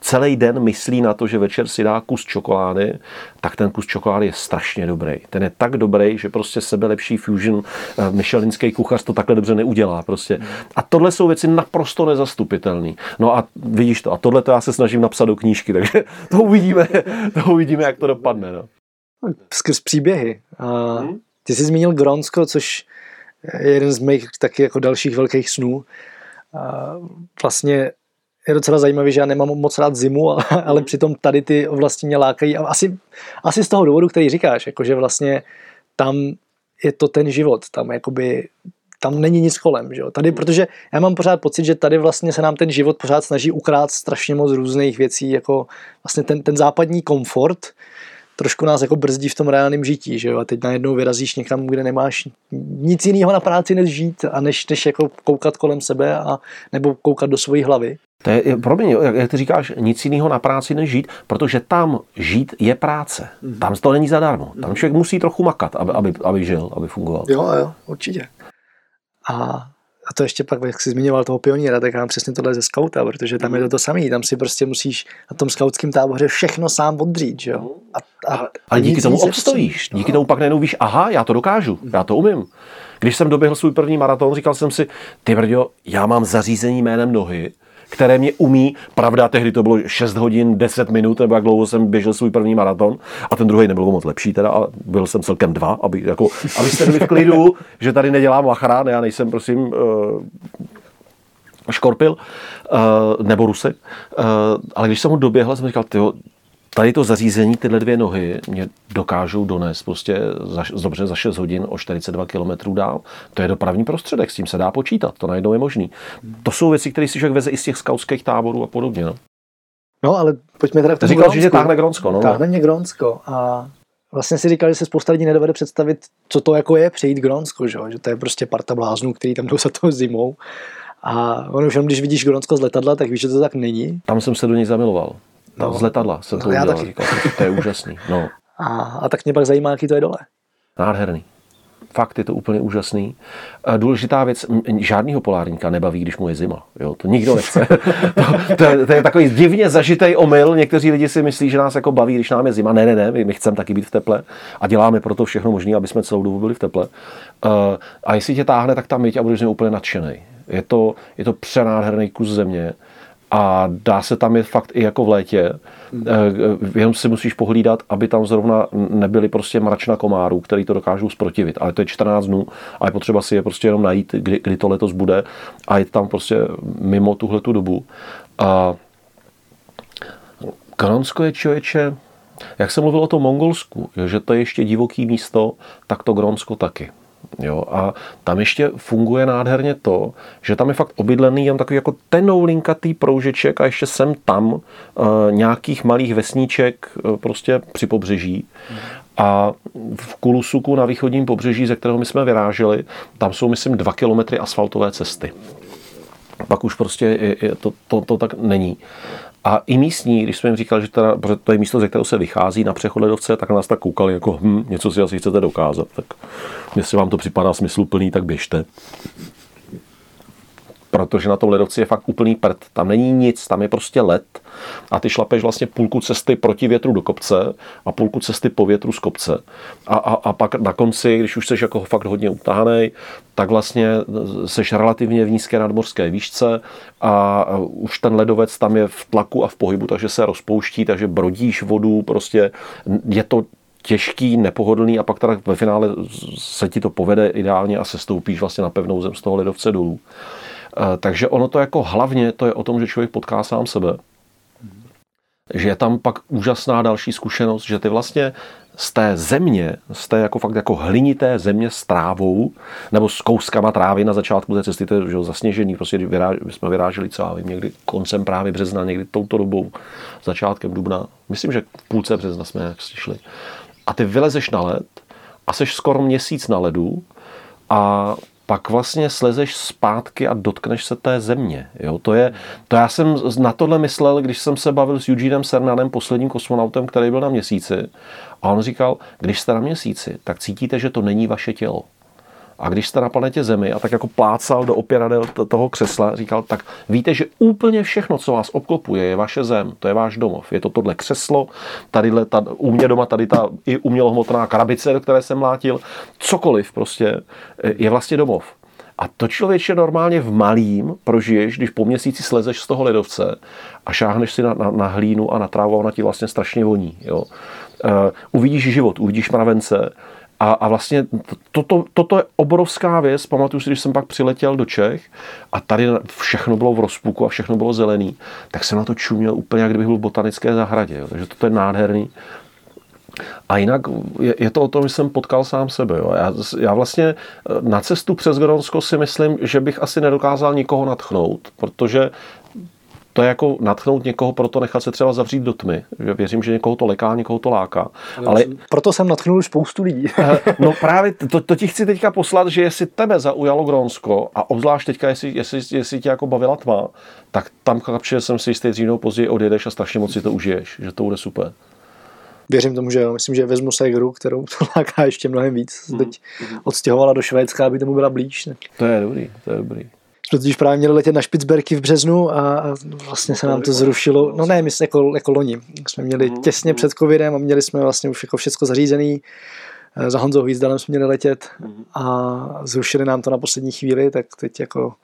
celý den myslí na to, že večer si dá kus čokolády, tak ten kus čokolády je strašně dobrý. Ten je tak dobrý, že prostě sebe lepší fusion uh, michelinský kuchař to takhle dobře neudělá. Prostě. A tohle jsou věci naprosto nezastupitelné. No a vidíš to, a tohle to já se snažím napsat do knížky, takže to uvidíme, to uvidíme, jak to dopadne. No. Skrz příběhy. Uh, ty jsi zmínil Gronsko, což jeden z mých taky jako dalších velkých snů. A vlastně je docela zajímavý, že já nemám moc rád zimu, ale přitom tady ty oblasti mě lákají. A asi, asi z toho důvodu, který říkáš, jako že vlastně tam je to ten život, tam jakoby tam není nic kolem. Že jo? Tady, protože já mám pořád pocit, že tady vlastně se nám ten život pořád snaží ukrát strašně moc různých věcí, jako vlastně ten, ten západní komfort, trošku nás jako brzdí v tom reálném žití, že jo? A teď najednou vyrazíš někam, kde nemáš nic jiného na práci, než žít a než, než jako koukat kolem sebe a nebo koukat do své hlavy. To je, pro mě, jak ty říkáš, nic jiného na práci než žít, protože tam žít je práce. Mm. Tam to není zadarmo. Tam člověk musí trochu makat, aby, aby, aby žil, aby fungoval. Jo, jo, určitě. A, a to ještě pak, jak jsi zmiňoval toho pioníra, tak já mám přesně tohle ze skauta, protože tam je to to samé. Tam si prostě musíš na tom skautském táboře všechno sám odřít, že jo? A, a, a díky tomu obstojíš. No. Díky tomu pak najednou víš, aha, já to dokážu, já to umím. Když jsem doběhl svůj první maraton, říkal jsem si, ty brďo, já mám zařízení jménem nohy, které mě umí, pravda, tehdy to bylo 6 hodin, 10 minut, nebo jak dlouho jsem běžel svůj první maraton, a ten druhý nebyl moc lepší, teda, a byl jsem celkem dva, aby, jako, abyste byli v klidu, že tady nedělám lachra, ne, já nejsem, prosím, uh, škorpil uh, nebo rusek, uh, ale když jsem ho doběhl, jsem říkal, tyjo, tady to zařízení, tyhle dvě nohy mě dokážou donést prostě za, dobře za 6 hodin o 42 km dál. To je dopravní prostředek, s tím se dá počítat, to najednou je možný. To jsou věci, které si člověk veze i z těch skautských táborů a podobně. No, no ale pojďme teda k tomu Říkal, Grónsku. že táhne Grónsko. No, táhne mě Grónsko a vlastně si říkal, že se spousta lidí nedovede představit, co to jako je přejít Grónsko, že, že to je prostě parta bláznů, který tam jdou za tou zimou. A ono už jenom, když vidíš Grónsko z letadla, tak víš, že to tak není. Tam jsem se do něj zamiloval. No. Z letadla jsem to no, udělal, říkal, to je úžasný. No. A, a tak mě pak zajímá, jaký to je dole. Nádherný. Fakt je to úplně úžasný. Důležitá věc, žádného polárníka nebaví, když mu je zima. Jo, to nikdo nechce. to, to, je, to, je, takový divně zažitý omyl. Někteří lidi si myslí, že nás jako baví, když nám je zima. Ne, ne, ne, my, my chceme taky být v teple a děláme pro to všechno možné, aby jsme celou dobu byli v teple. Uh, a jestli tě táhne, tak tam jeď a budeš úplně nadšený. Je to, je to přenádherný kus země a dá se tam je fakt i jako v létě. Hmm. Jenom si musíš pohlídat, aby tam zrovna nebyly prostě mračna komárů, který to dokážou zprotivit. Ale to je 14 dnů a je potřeba si je prostě jenom najít, kdy, kdy to letos bude a je tam prostě mimo tuhle tu dobu. A Gronsko je člověče, jak jsem mluvil o tom Mongolsku, že to je ještě divoký místo, tak to Gronsko taky. Jo, a tam ještě funguje nádherně to, že tam je fakt obydlený jen takový jako tenoulinkatý proužeček a ještě sem tam uh, nějakých malých vesníček uh, prostě při pobřeží. A v Kulusuku na východním pobřeží, ze kterého my jsme vyráželi, tam jsou, myslím, dva kilometry asfaltové cesty. Pak už prostě je, je, to, to, to tak není. A i místní, když jsme jim říkali, že teda, to je místo, ze kterého se vychází na přechod ledovce, tak na nás tak koukali jako, hm, něco si asi chcete dokázat. Tak jestli vám to připadá smysluplný, tak běžte protože na tom ledovci je fakt úplný prd. Tam není nic, tam je prostě led a ty šlapeš vlastně půlku cesty proti větru do kopce a půlku cesty po větru z kopce. A, a, a pak na konci, když už jsi jako fakt hodně utáhanej, tak vlastně seš relativně v nízké nadmořské výšce a už ten ledovec tam je v tlaku a v pohybu, takže se rozpouští, takže brodíš vodu, prostě je to těžký, nepohodlný a pak teda ve finále se ti to povede ideálně a se stoupíš vlastně na pevnou zem z toho ledovce dolů. Eh, takže ono to jako hlavně to je o tom, že člověk potká sám sebe. Že je tam pak úžasná další zkušenost, že ty vlastně z té země, z té jako fakt jako hlinité země s trávou, nebo s kouskama trávy na začátku té cesty, to je že zasněžený, prostě vyráž, my jsme vyráželi, co já vím, někdy koncem právě března, někdy touto dobou, začátkem dubna, myslím, že v půlce března jsme jak šli. A ty vylezeš na led a seš skoro měsíc na ledu a pak vlastně slezeš zpátky a dotkneš se té země. Jo? To, je, to já jsem na tohle myslel, když jsem se bavil s Eugenem Cernanem, posledním kosmonautem, který byl na měsíci. A on říkal, když jste na měsíci, tak cítíte, že to není vaše tělo. A když jste na planetě Zemi a tak jako plácal do opěradel toho křesla, říkal, tak víte, že úplně všechno, co vás obklopuje, je vaše zem, to je váš domov. Je to tohle křeslo, tady ta, u mě doma tady ta i umělohmotná krabice, do které jsem mlátil, cokoliv prostě je vlastně domov. A to člověče normálně v malým prožiješ, když po měsíci slezeš z toho ledovce a šáhneš si na, na, na hlínu a na trávu a ona ti vlastně strašně voní. Jo. Uh, uvidíš život, uvidíš mravence, a, a vlastně toto, toto je obrovská věc. Pamatuju si, když jsem pak přiletěl do Čech a tady všechno bylo v rozpuku a všechno bylo zelený, tak jsem na to čuměl úplně, jak kdybych byl v botanické zahradě. Jo. Takže toto je nádherný. A jinak je, je to o tom, že jsem potkal sám sebe. Jo. Já, já vlastně na cestu přes Gronsko si myslím, že bych asi nedokázal nikoho natchnout, protože to je jako natchnout někoho, proto nechat se třeba zavřít do tmy. Že věřím, že někoho to leká, někoho to láká. Ale... Proto jsem natchnul spoustu lidí. no právě to, to, ti chci teďka poslat, že jestli tebe zaujalo Grónsko a obzvlášť teďka, jestli, jestli, jestli tě jako bavila tma, tak tam kapče jsem si jistý dřív později odjedeš a strašně moc si to užiješ, že to bude super. Věřím tomu, že jo. Myslím, že vezmu Segru, kterou to láká ještě mnohem víc. Mm. Teď odstěhovala do Švédska, aby tomu byla blíž. Ne? To je dobrý, to je dobrý. Jsme totiž právě měli letět na Špicberky v březnu a vlastně se nám to zrušilo. No ne, my jsme jako, jako loni. Jsme měli mhm, těsně mhm. před covidem a měli jsme vlastně už jako všechno zařízený. Eh, za Honzou Hvízdalem jsme měli letět mhm. a zrušili nám to na poslední chvíli, tak teď jako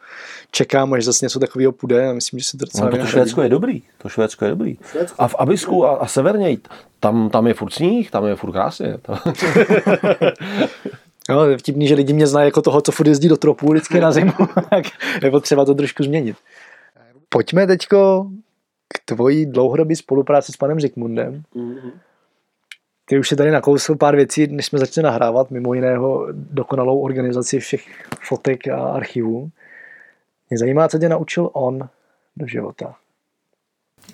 čekám, až zase něco takového půjde a myslím, že si to docela no, to Švédsko je dobrý, to Švédsko je dobrý. Švédsko. A v Abisku a, a severněji, tam, tam je furt sníh, tam je furt krásně. No, je vtipný, že lidi mě znají jako toho, co furt jezdí do tropu vždycky na zimu, tak je potřeba to trošku změnit. Pojďme teďko k tvojí dlouhodobé spolupráci s panem Zikmundem. Mm-hmm. Ty už si tady nakousl pár věcí, než jsme začali nahrávat, mimo jiného dokonalou organizaci všech fotek a archivů. Mě zajímá, co tě naučil on do života.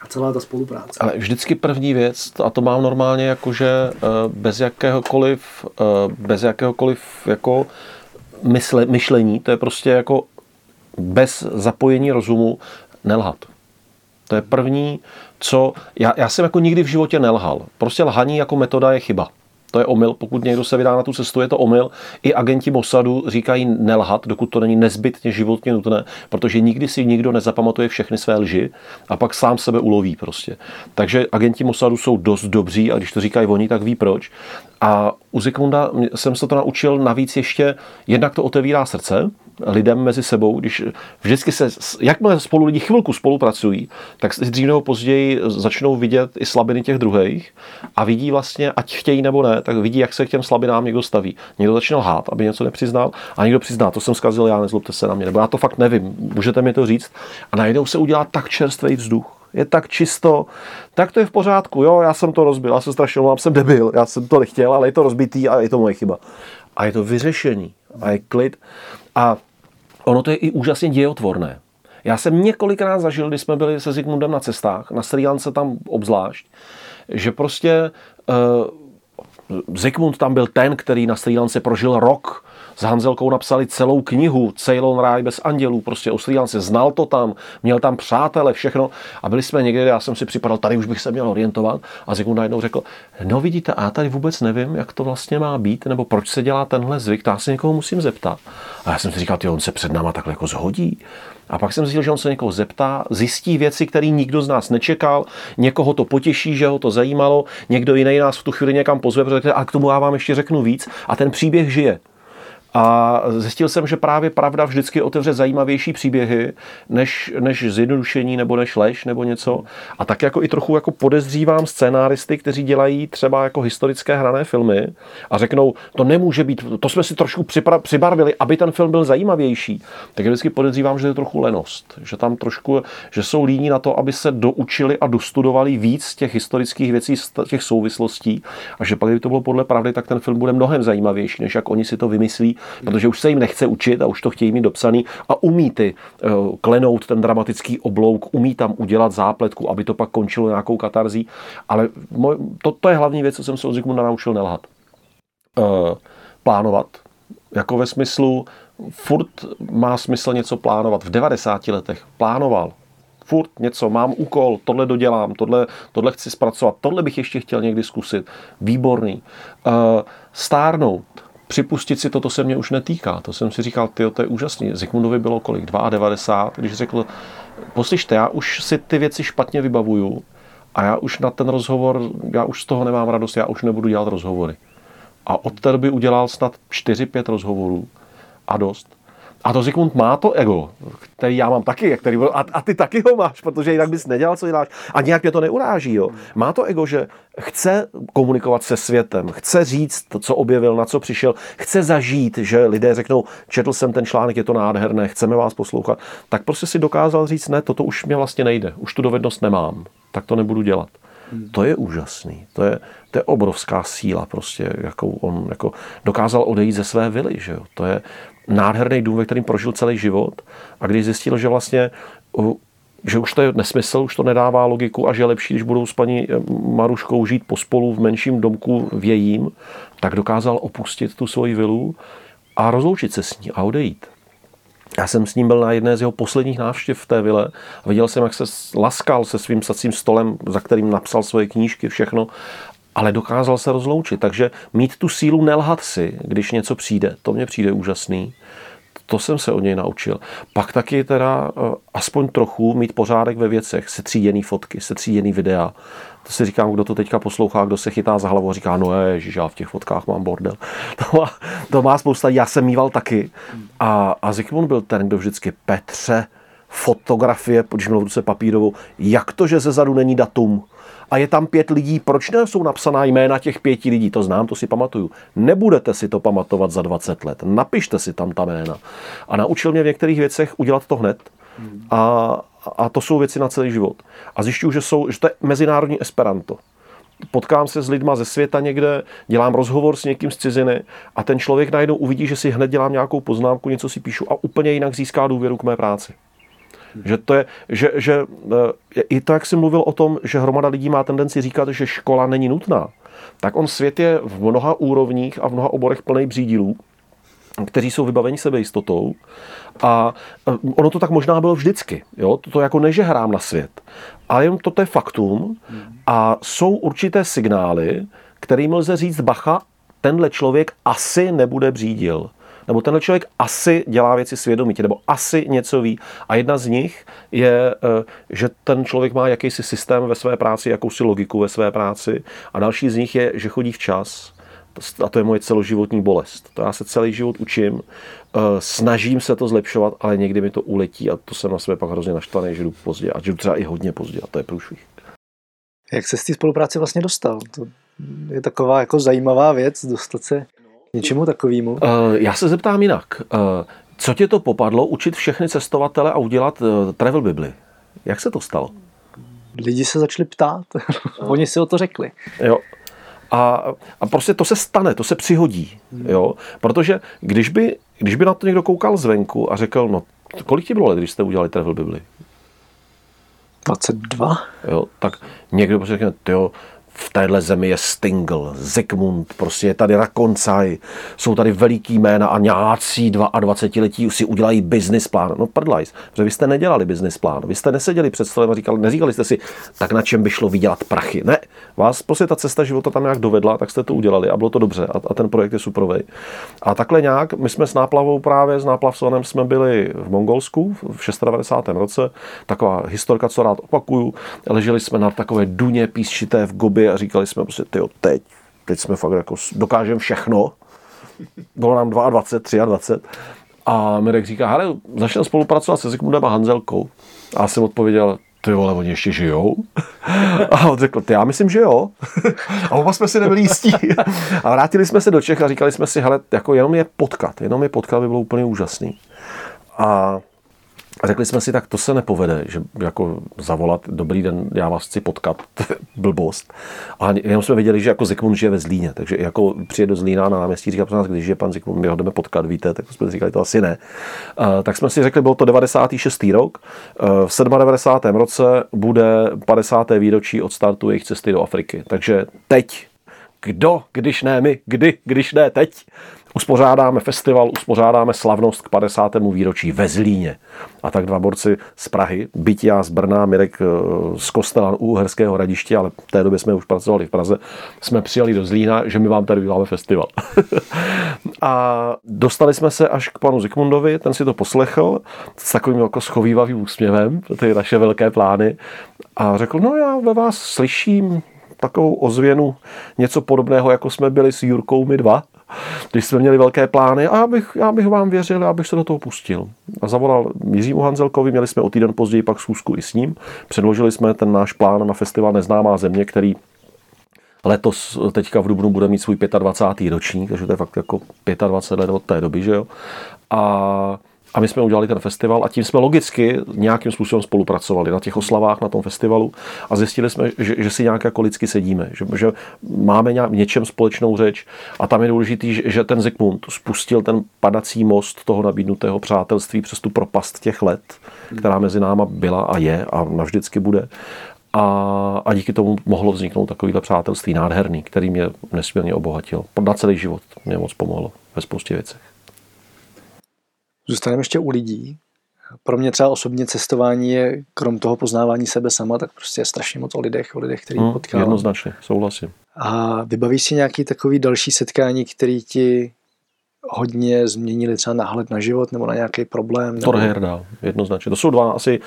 A celá ta spolupráce. Ale vždycky první věc, a to mám normálně jako, že eh, bez jakéhokoliv, eh, bez jakéhokoliv jako mysle, myšlení, to je prostě jako bez zapojení rozumu nelhat. To je první, co... Já, já jsem jako nikdy v životě nelhal. Prostě lhaní jako metoda je chyba. To je omyl. Pokud někdo se vydá na tu cestu, je to omyl. I agenti Mossadu říkají nelhat, dokud to není nezbytně životně nutné, protože nikdy si nikdo nezapamatuje všechny své lži a pak sám sebe uloví prostě. Takže agenti Mossadu jsou dost dobří a když to říkají oni, tak ví proč. A u Zikmunda jsem se to naučil navíc ještě, jednak to otevírá srdce, lidem mezi sebou, když vždycky se, jakmile spolu lidi chvilku spolupracují, tak si dřív nebo později začnou vidět i slabiny těch druhých a vidí vlastně, ať chtějí nebo ne, tak vidí, jak se k těm slabinám někdo staví. Někdo začne lhát, aby něco nepřiznal, a někdo přizná, to jsem zkazil já, nezlobte se na mě, nebo já to fakt nevím, můžete mi to říct. A najednou se udělá tak čerstvý vzduch, je tak čisto, tak to je v pořádku, jo, já jsem to rozbil, já jsem strašně omlám, jsem debil, já jsem to nechtěl, ale je to rozbitý a je to moje chyba. A je to vyřešení a je klid. A ono to je i úžasně dějotvorné. Já jsem několikrát zažil, když jsme byli se Zigmundem na cestách, na Sri Lance tam obzvlášť, že prostě uh, Zygmunt tam byl ten, který na Sri Lance prožil rok s Hanzelkou napsali celou knihu Ceylon ráj bez andělů, prostě o Sri Lance, znal to tam, měl tam přátele, všechno a byli jsme někde, já jsem si připadal, tady už bych se měl orientovat a Zygmunt najednou řekl, no vidíte, a já tady vůbec nevím, jak to vlastně má být, nebo proč se dělá tenhle zvyk, já se někoho musím zeptat. A já jsem si říkal, ty on se před náma takhle jako zhodí. A pak jsem zjistil, že on se někoho zeptá, zjistí věci, které nikdo z nás nečekal, někoho to potěší, že ho to zajímalo, někdo jiný nás v tu chvíli někam pozve, protože a k tomu já vám ještě řeknu víc a ten příběh žije. A zjistil jsem, že právě pravda vždycky otevře zajímavější příběhy, než, než zjednodušení nebo než lež nebo něco. A tak jako i trochu jako podezřívám scénáristy, kteří dělají třeba jako historické hrané filmy a řeknou, to nemůže být, to jsme si trošku přibarvili, aby ten film byl zajímavější. Tak vždycky podezřívám, že je trochu lenost, že tam trošku, že jsou líní na to, aby se doučili a dostudovali víc těch historických věcí, těch souvislostí a že pak, kdyby to bylo podle pravdy, tak ten film bude mnohem zajímavější, než jak oni si to vymyslí protože už se jim nechce učit a už to chtějí mít dopsaný a umí ty eh, klenout ten dramatický oblouk, umí tam udělat zápletku, aby to pak končilo nějakou katarzí, ale to, to je hlavní věc, co jsem se od Zygmunda naučil nelhat. E, plánovat, jako ve smyslu, furt má smysl něco plánovat. V 90 letech plánoval, furt něco, mám úkol, tohle dodělám, tohle, tohle chci zpracovat, tohle bych ještě chtěl někdy zkusit. Výborný. E, stárnout, připustit si to, to se mě už netýká. To jsem si říkal, ty, to je úžasný. Zikmundovi bylo kolik? 92, když řekl, poslyšte, já už si ty věci špatně vybavuju a já už na ten rozhovor, já už z toho nemám radost, já už nebudu dělat rozhovory. A od té doby udělal snad 4-5 rozhovorů a dost. A to Zikmund má to ego, který já mám taky, který, a, a ty taky ho máš, protože jinak bys nedělal, co děláš. A nějak mě to neuráží. Jo. Má to ego, že chce komunikovat se světem, chce říct to, co objevil, na co přišel, chce zažít, že lidé řeknou, četl jsem ten článek, je to nádherné, chceme vás poslouchat. Tak prostě si dokázal říct, ne, toto už mě vlastně nejde, už tu dovednost nemám, tak to nebudu dělat. To je úžasný. To je, to je obrovská síla, prostě, jakou on jako dokázal odejít ze své vily. Že jo? To je nádherný dům, ve kterým prožil celý život. A když zjistil, že vlastně že už to je nesmysl, už to nedává logiku a že je lepší, když budou s paní eh, Maruškou žít pospolu v menším domku v jejím, tak dokázal opustit tu svoji vilu a rozloučit se s ní a odejít. Já jsem s ním byl na jedné z jeho posledních návštěv v té vile a viděl jsem, jak se laskal se svým sacím stolem, za kterým napsal svoje knížky, všechno, ale dokázal se rozloučit. Takže mít tu sílu nelhat si, když něco přijde, to mně přijde úžasný. to jsem se od něj naučil. Pak taky teda eh, aspoň trochu mít pořádek ve věcech, setříděný fotky, setříděný videa. To si říkám, kdo to teďka poslouchá, kdo se chytá za hlavu a říká, no ježiš, já v těch fotkách mám bordel. To má, to má spousta, já jsem mýval taky. A, a Zikmund byl ten, kdo vždycky Petře, fotografie, když měl v ruce papírovou, jak to, že ze zadu není datum? A je tam pět lidí, proč ne jsou napsaná jména těch pěti lidí? To znám, to si pamatuju. Nebudete si to pamatovat za 20 let. Napište si tam ta jména. A naučil mě v některých věcech udělat to hned. A, a to jsou věci na celý život. A zjišťuju, že, jsou, že to je mezinárodní esperanto potkám se s lidma ze světa někde, dělám rozhovor s někým z ciziny a ten člověk najednou uvidí, že si hned dělám nějakou poznámku, něco si píšu a úplně jinak získá důvěru k mé práci. Že to je, že, že eh, i to, jak jsem mluvil o tom, že hromada lidí má tendenci říkat, že škola není nutná, tak on svět je v mnoha úrovních a v mnoha oborech plný břídilů, kteří jsou vybaveni sebejistotou. A eh, ono to tak možná bylo vždycky. Jo? To, jako neže hrám na svět. Ale jen toto je faktum a jsou určité signály, kterým lze říct, bacha, tenhle člověk asi nebude břídil nebo tenhle člověk asi dělá věci svědomitě, nebo asi něco ví. A jedna z nich je, eh, že ten člověk má jakýsi systém ve své práci, jakousi logiku ve své práci. A další z nich je, že chodí včas. A to je moje celoživotní bolest. To já se celý život učím, eh, snažím se to zlepšovat, ale někdy mi to uletí a to jsem na sebe pak hrozně naštvaný, že jdu pozdě a jdu třeba i hodně pozdě a to je průšvih. Jak se z té spolupráce vlastně dostal? To je taková jako zajímavá věc, dostat se něčemu takovému? Uh, já se zeptám jinak. Uh, co tě to popadlo učit všechny cestovatele a udělat uh, travel bibli? Jak se to stalo? Lidi se začali ptát. Oni si o to řekli. Jo. A, a prostě to se stane, to se přihodí. Jo? Protože když by, když by na to někdo koukal zvenku a řekl, no kolik ti bylo let, když jste udělali travel bibli? 22. Jo, tak někdo prostě řekne, jo, v téhle zemi je Stingl, Zikmund, prostě je tady Rakoncaj, jsou tady veliký jména a nějací 22 letí si udělají business plán. No prdlajs, protože vy jste nedělali business plán, vy jste neseděli před stolem a říkali, neříkali jste si, tak na čem by šlo vydělat prachy. Ne, vás prostě ta cesta života tam nějak dovedla, tak jste to udělali a bylo to dobře a, a ten projekt je superový. A takhle nějak, my jsme s náplavou právě, s náplavsonem jsme byli v Mongolsku v 96. roce, taková historka, co rád opakuju, leželi jsme na takové duně písčité v Gobi a říkali jsme prostě, tyjo, teď, teď jsme fakt jako, dokážeme všechno. Bylo nám 22, 23 a Mirek říká, hele, začneme spolupracovat se Zikmundem a Hanzelkou. A já jsem odpověděl, ty vole, oni ještě žijou? A on řekl, ty já myslím, že jo. A oba jsme si nebyli jistí. A vrátili jsme se do Čech a říkali jsme si, hele, jako jenom je potkat, jenom je potkat by bylo úplně úžasný. A a řekli jsme si, tak to se nepovede, že jako zavolat, dobrý den, já vás chci potkat, blbost. A jenom jsme věděli, že jako Zikmund žije ve Zlíně, takže jako přijde do Zlína na náměstí, říká, nás, když je pan Zikmund, my ho jdeme potkat, víte, tak jsme říkali, to asi ne. Tak jsme si řekli, byl to 96. rok, uh, v 97. roce bude 50. výročí od startu jejich cesty do Afriky. Takže teď, kdo, když ne my, kdy, když ne teď, Uspořádáme festival, uspořádáme slavnost k 50. výročí ve Zlíně. A tak dva borci z Prahy, byť já z Brna, Mirek eh, z kostela u Uherského hradiště, ale v té době jsme už pracovali v Praze, jsme přijali do Zlína, že my vám tady uděláme festival. a dostali jsme se až k panu Zikmundovi, ten si to poslechl s takovým jako schovývavým úsměvem, ty naše velké plány a řekl, no já ve vás slyším takovou ozvěnu, něco podobného, jako jsme byli s Jurkou my dva když jsme měli velké plány a já bych, já bych vám věřil, abych se do toho pustil. A zavolal Jiřímu Hanzelkovi, měli jsme o týden později pak schůzku i s ním. Předložili jsme ten náš plán na festival Neznámá země, který letos teďka v Dubnu bude mít svůj 25. ročník, takže to je fakt jako 25 let od té doby, že jo. A a my jsme udělali ten festival a tím jsme logicky nějakým způsobem spolupracovali na těch oslavách na tom festivalu a zjistili jsme, že, že si nějak jako lidsky sedíme, že, že máme nějak, něčem společnou řeč a tam je důležitý, že, že ten Zikmund spustil ten padací most toho nabídnutého přátelství přes tu propast těch let, která mezi náma byla a je a navždycky bude. A, a díky tomu mohlo vzniknout takovýhle přátelství nádherný, který mě nesmírně obohatil. Na celý život mě moc pomohlo ve spoustě věcech. Zůstaneme ještě u lidí. Pro mě třeba osobně cestování je, krom toho poznávání sebe sama, tak prostě je strašně moc o lidech, o lidech, který hmm, potkávám. Jednoznačně, souhlasím. A vybavíš si nějaký takový další setkání, který ti hodně změnili třeba náhled na život nebo na nějaký problém? Nebo... Thor Heyerdahl, jednoznačně. To jsou dva asi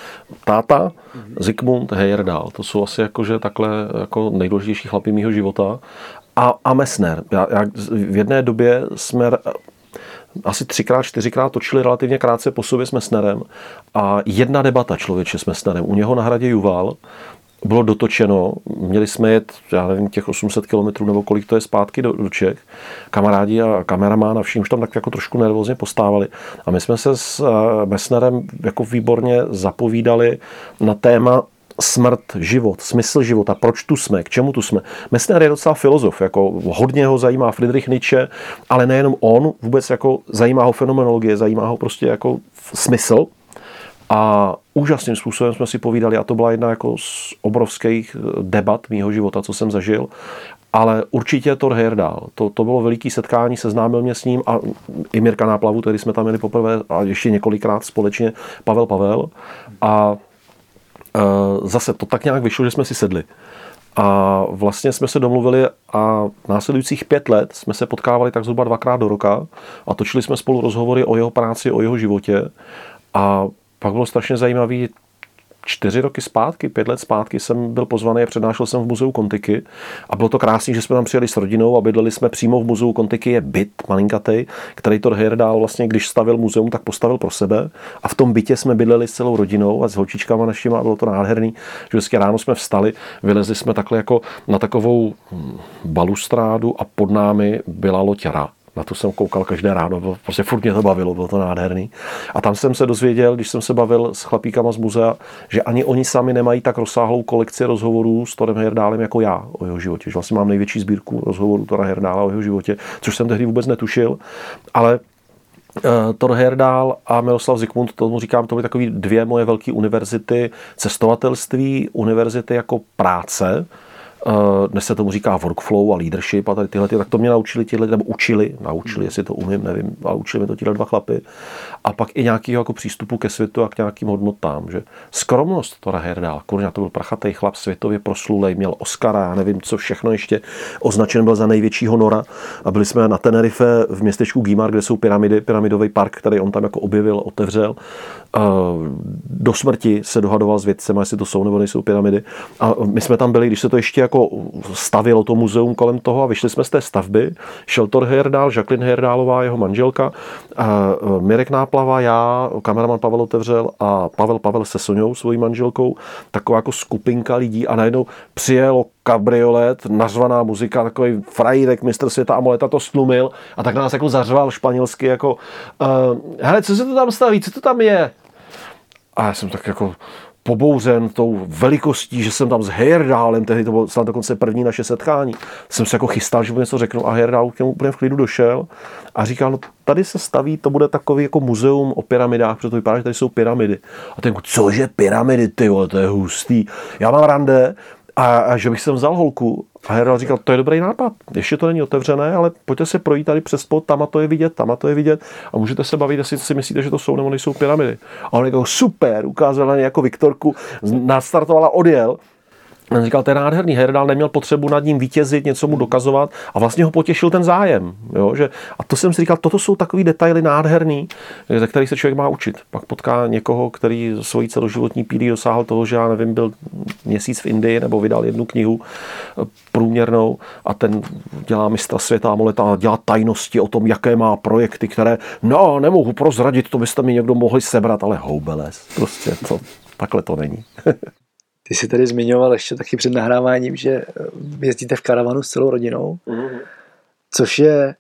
táta, mm-hmm. Zygmunt Heyerdahl. To jsou asi jakože takhle jako nejdůležitější chlapy mého života. A, a Messner. Já, já, v jedné době jsme asi třikrát, čtyřikrát točili relativně krátce po sobě s Messnerem a jedna debata člověče s Messnerem. U něho na hradě Juval bylo dotočeno, měli jsme jet, já nevím, těch 800 kilometrů nebo kolik to je zpátky do, do Čech. Kamarádi a kameramán a už tam tak jako trošku nervózně postávali. A my jsme se s eh, Messnerem jako výborně zapovídali na téma smrt, život, smysl života, proč tu jsme, k čemu tu jsme. Messner je docela filozof, jako hodně ho zajímá Friedrich Nietzsche, ale nejenom on, vůbec jako zajímá ho fenomenologie, zajímá ho prostě jako smysl. A úžasným způsobem jsme si povídali a to byla jedna jako z obrovských eh, debat mýho života, co jsem zažil. Ale určitě Thor Heyerdahl. To, to bylo veliký setkání, seznámil mě s ním a i Mirka Náplavu, který jsme tam měli poprvé a ještě několikrát společně, Pavel Pavel. A zase to tak nějak vyšlo, že jsme si sedli. A vlastně jsme se domluvili a následujících pět let jsme se potkávali tak zhruba dvakrát do roka a točili jsme spolu rozhovory o jeho práci, o jeho životě. A pak bylo strašně zajímavé, čtyři roky zpátky, pět let zpátky jsem byl pozvaný a přednášel jsem v muzeu Kontiky. A bylo to krásné, že jsme tam přijeli s rodinou a bydleli jsme přímo v muzeu Kontiky je byt malinkatej, který to Heyerdahl vlastně, když stavil muzeum, tak postavil pro sebe. A v tom bytě jsme bydleli s celou rodinou a s holčičkama našima a bylo to nádherný, že vždycky ráno jsme vstali, vylezli jsme takhle jako na takovou hm, balustrádu a pod námi byla loď na to jsem koukal každé ráno, bylo, prostě furt mě to bavilo, bylo to nádherný. A tam jsem se dozvěděl, když jsem se bavil s chlapíkama z muzea, že ani oni sami nemají tak rozsáhlou kolekci rozhovorů s Torem Herdálem jako já o jeho životě. Že vlastně mám největší sbírku rozhovorů Tora Herdála o jeho životě, což jsem tehdy vůbec netušil. Ale uh, Thor Herdál a Miroslav Zikmund, tomu říkám, to byly takové dvě moje velké univerzity cestovatelství, univerzity jako práce, Eh, dnes se tomu říká workflow a leadership a tady tyhle, tak to mě naučili tyhle, nebo učili, naučili, jestli to umím, nevím, ale učili mi to tyhle dva chlapy. A pak i nějakého jako přístupu ke světu a k nějakým hodnotám. Že skromnost Tora Herdál, kurňa, to byl prachatý chlap, světově proslulej, měl Oscara, já nevím, co všechno ještě označen byl za největšího nora. A byli jsme na Tenerife v městečku Gimar, kde jsou pyramidy, pyramidový park, který on tam jako objevil, otevřel. Eh, do smrti se dohadoval s vědcem, jestli to jsou nebo nejsou pyramidy. A my jsme tam byli, když se to ještě jako stavilo to muzeum kolem toho a vyšli jsme z té stavby. Shelter Herdál, Jacqueline Herdálová, jeho manželka, a eh, Mirek Náplava, já, kameraman Pavel Otevřel a Pavel Pavel se Soňou, svojí manželkou, taková jako skupinka lidí a najednou přijelo kabriolet, nařvaná muzika, takový frajírek, mistr světa Amoleta to slumil a tak nás jako zařval španělsky jako uh, hele, co se to tam staví, co to tam je? A já jsem tak jako pobouřen tou velikostí, že jsem tam s Heyerdálem, tehdy to bylo snad dokonce první naše setkání, jsem se jako chystal, že mu něco řeknu a Heyerdahl k němu úplně v klidu došel a říkal, no tady se staví, to bude takový jako muzeum o pyramidách, protože to vypadá, že tady jsou pyramidy. A ten, cože pyramidy, ty vole, to je hustý. Já mám rande a, a že bych sem vzal holku. A Herald říkal, to je dobrý nápad, ještě to není otevřené, ale pojďte se projít tady přes pod, tam a to je vidět, tam a to je vidět. A můžete se bavit, jestli si myslíte, že to jsou nebo nejsou pyramidy. A on jako super, ukázal na jako Viktorku, nastartovala, odjel On říkal, to je nádherný, Herdal neměl potřebu nad ním vítězit, něco mu dokazovat a vlastně ho potěšil ten zájem. Jo? Že, a to jsem si říkal, toto jsou takový detaily nádherný, ze kterých se člověk má učit. Pak potká někoho, který svojí celoživotní pílí dosáhl toho, že já nevím, byl měsíc v Indii nebo vydal jednu knihu eh, průměrnou a ten dělá mistra světa a moleta dělá tajnosti o tom, jaké má projekty, které, no, nemohu prozradit, to byste mi někdo mohli sebrat, ale houbeles. Prostě to, takhle to není. Ty jsi tady zmiňoval ještě taky před nahráváním, že eh, jezdíte v karavanu s celou rodinou, mm-hmm. což je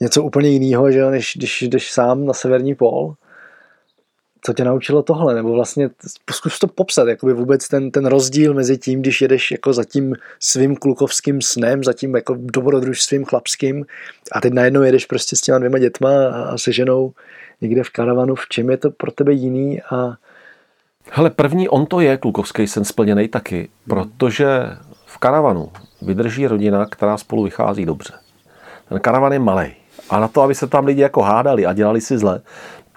něco úplně jiného, že než když jdeš sám na severní pól. Co tě naučilo tohle? Nebo vlastně zkus to popsat, jakoby vůbec ten, ten rozdíl mezi tím, když jedeš jako za tím svým klukovským snem, za tím jako dobrodružstvím chlapským a teď najednou jedeš prostě s těma dvěma dětma a se ženou někde v karavanu. V čem je to pro tebe jiný a Hele, první on to je klukovský sen splněný taky, protože v karavanu vydrží rodina, která spolu vychází dobře. Ten karavan je malý. A na to, aby se tam lidi jako hádali a dělali si zle,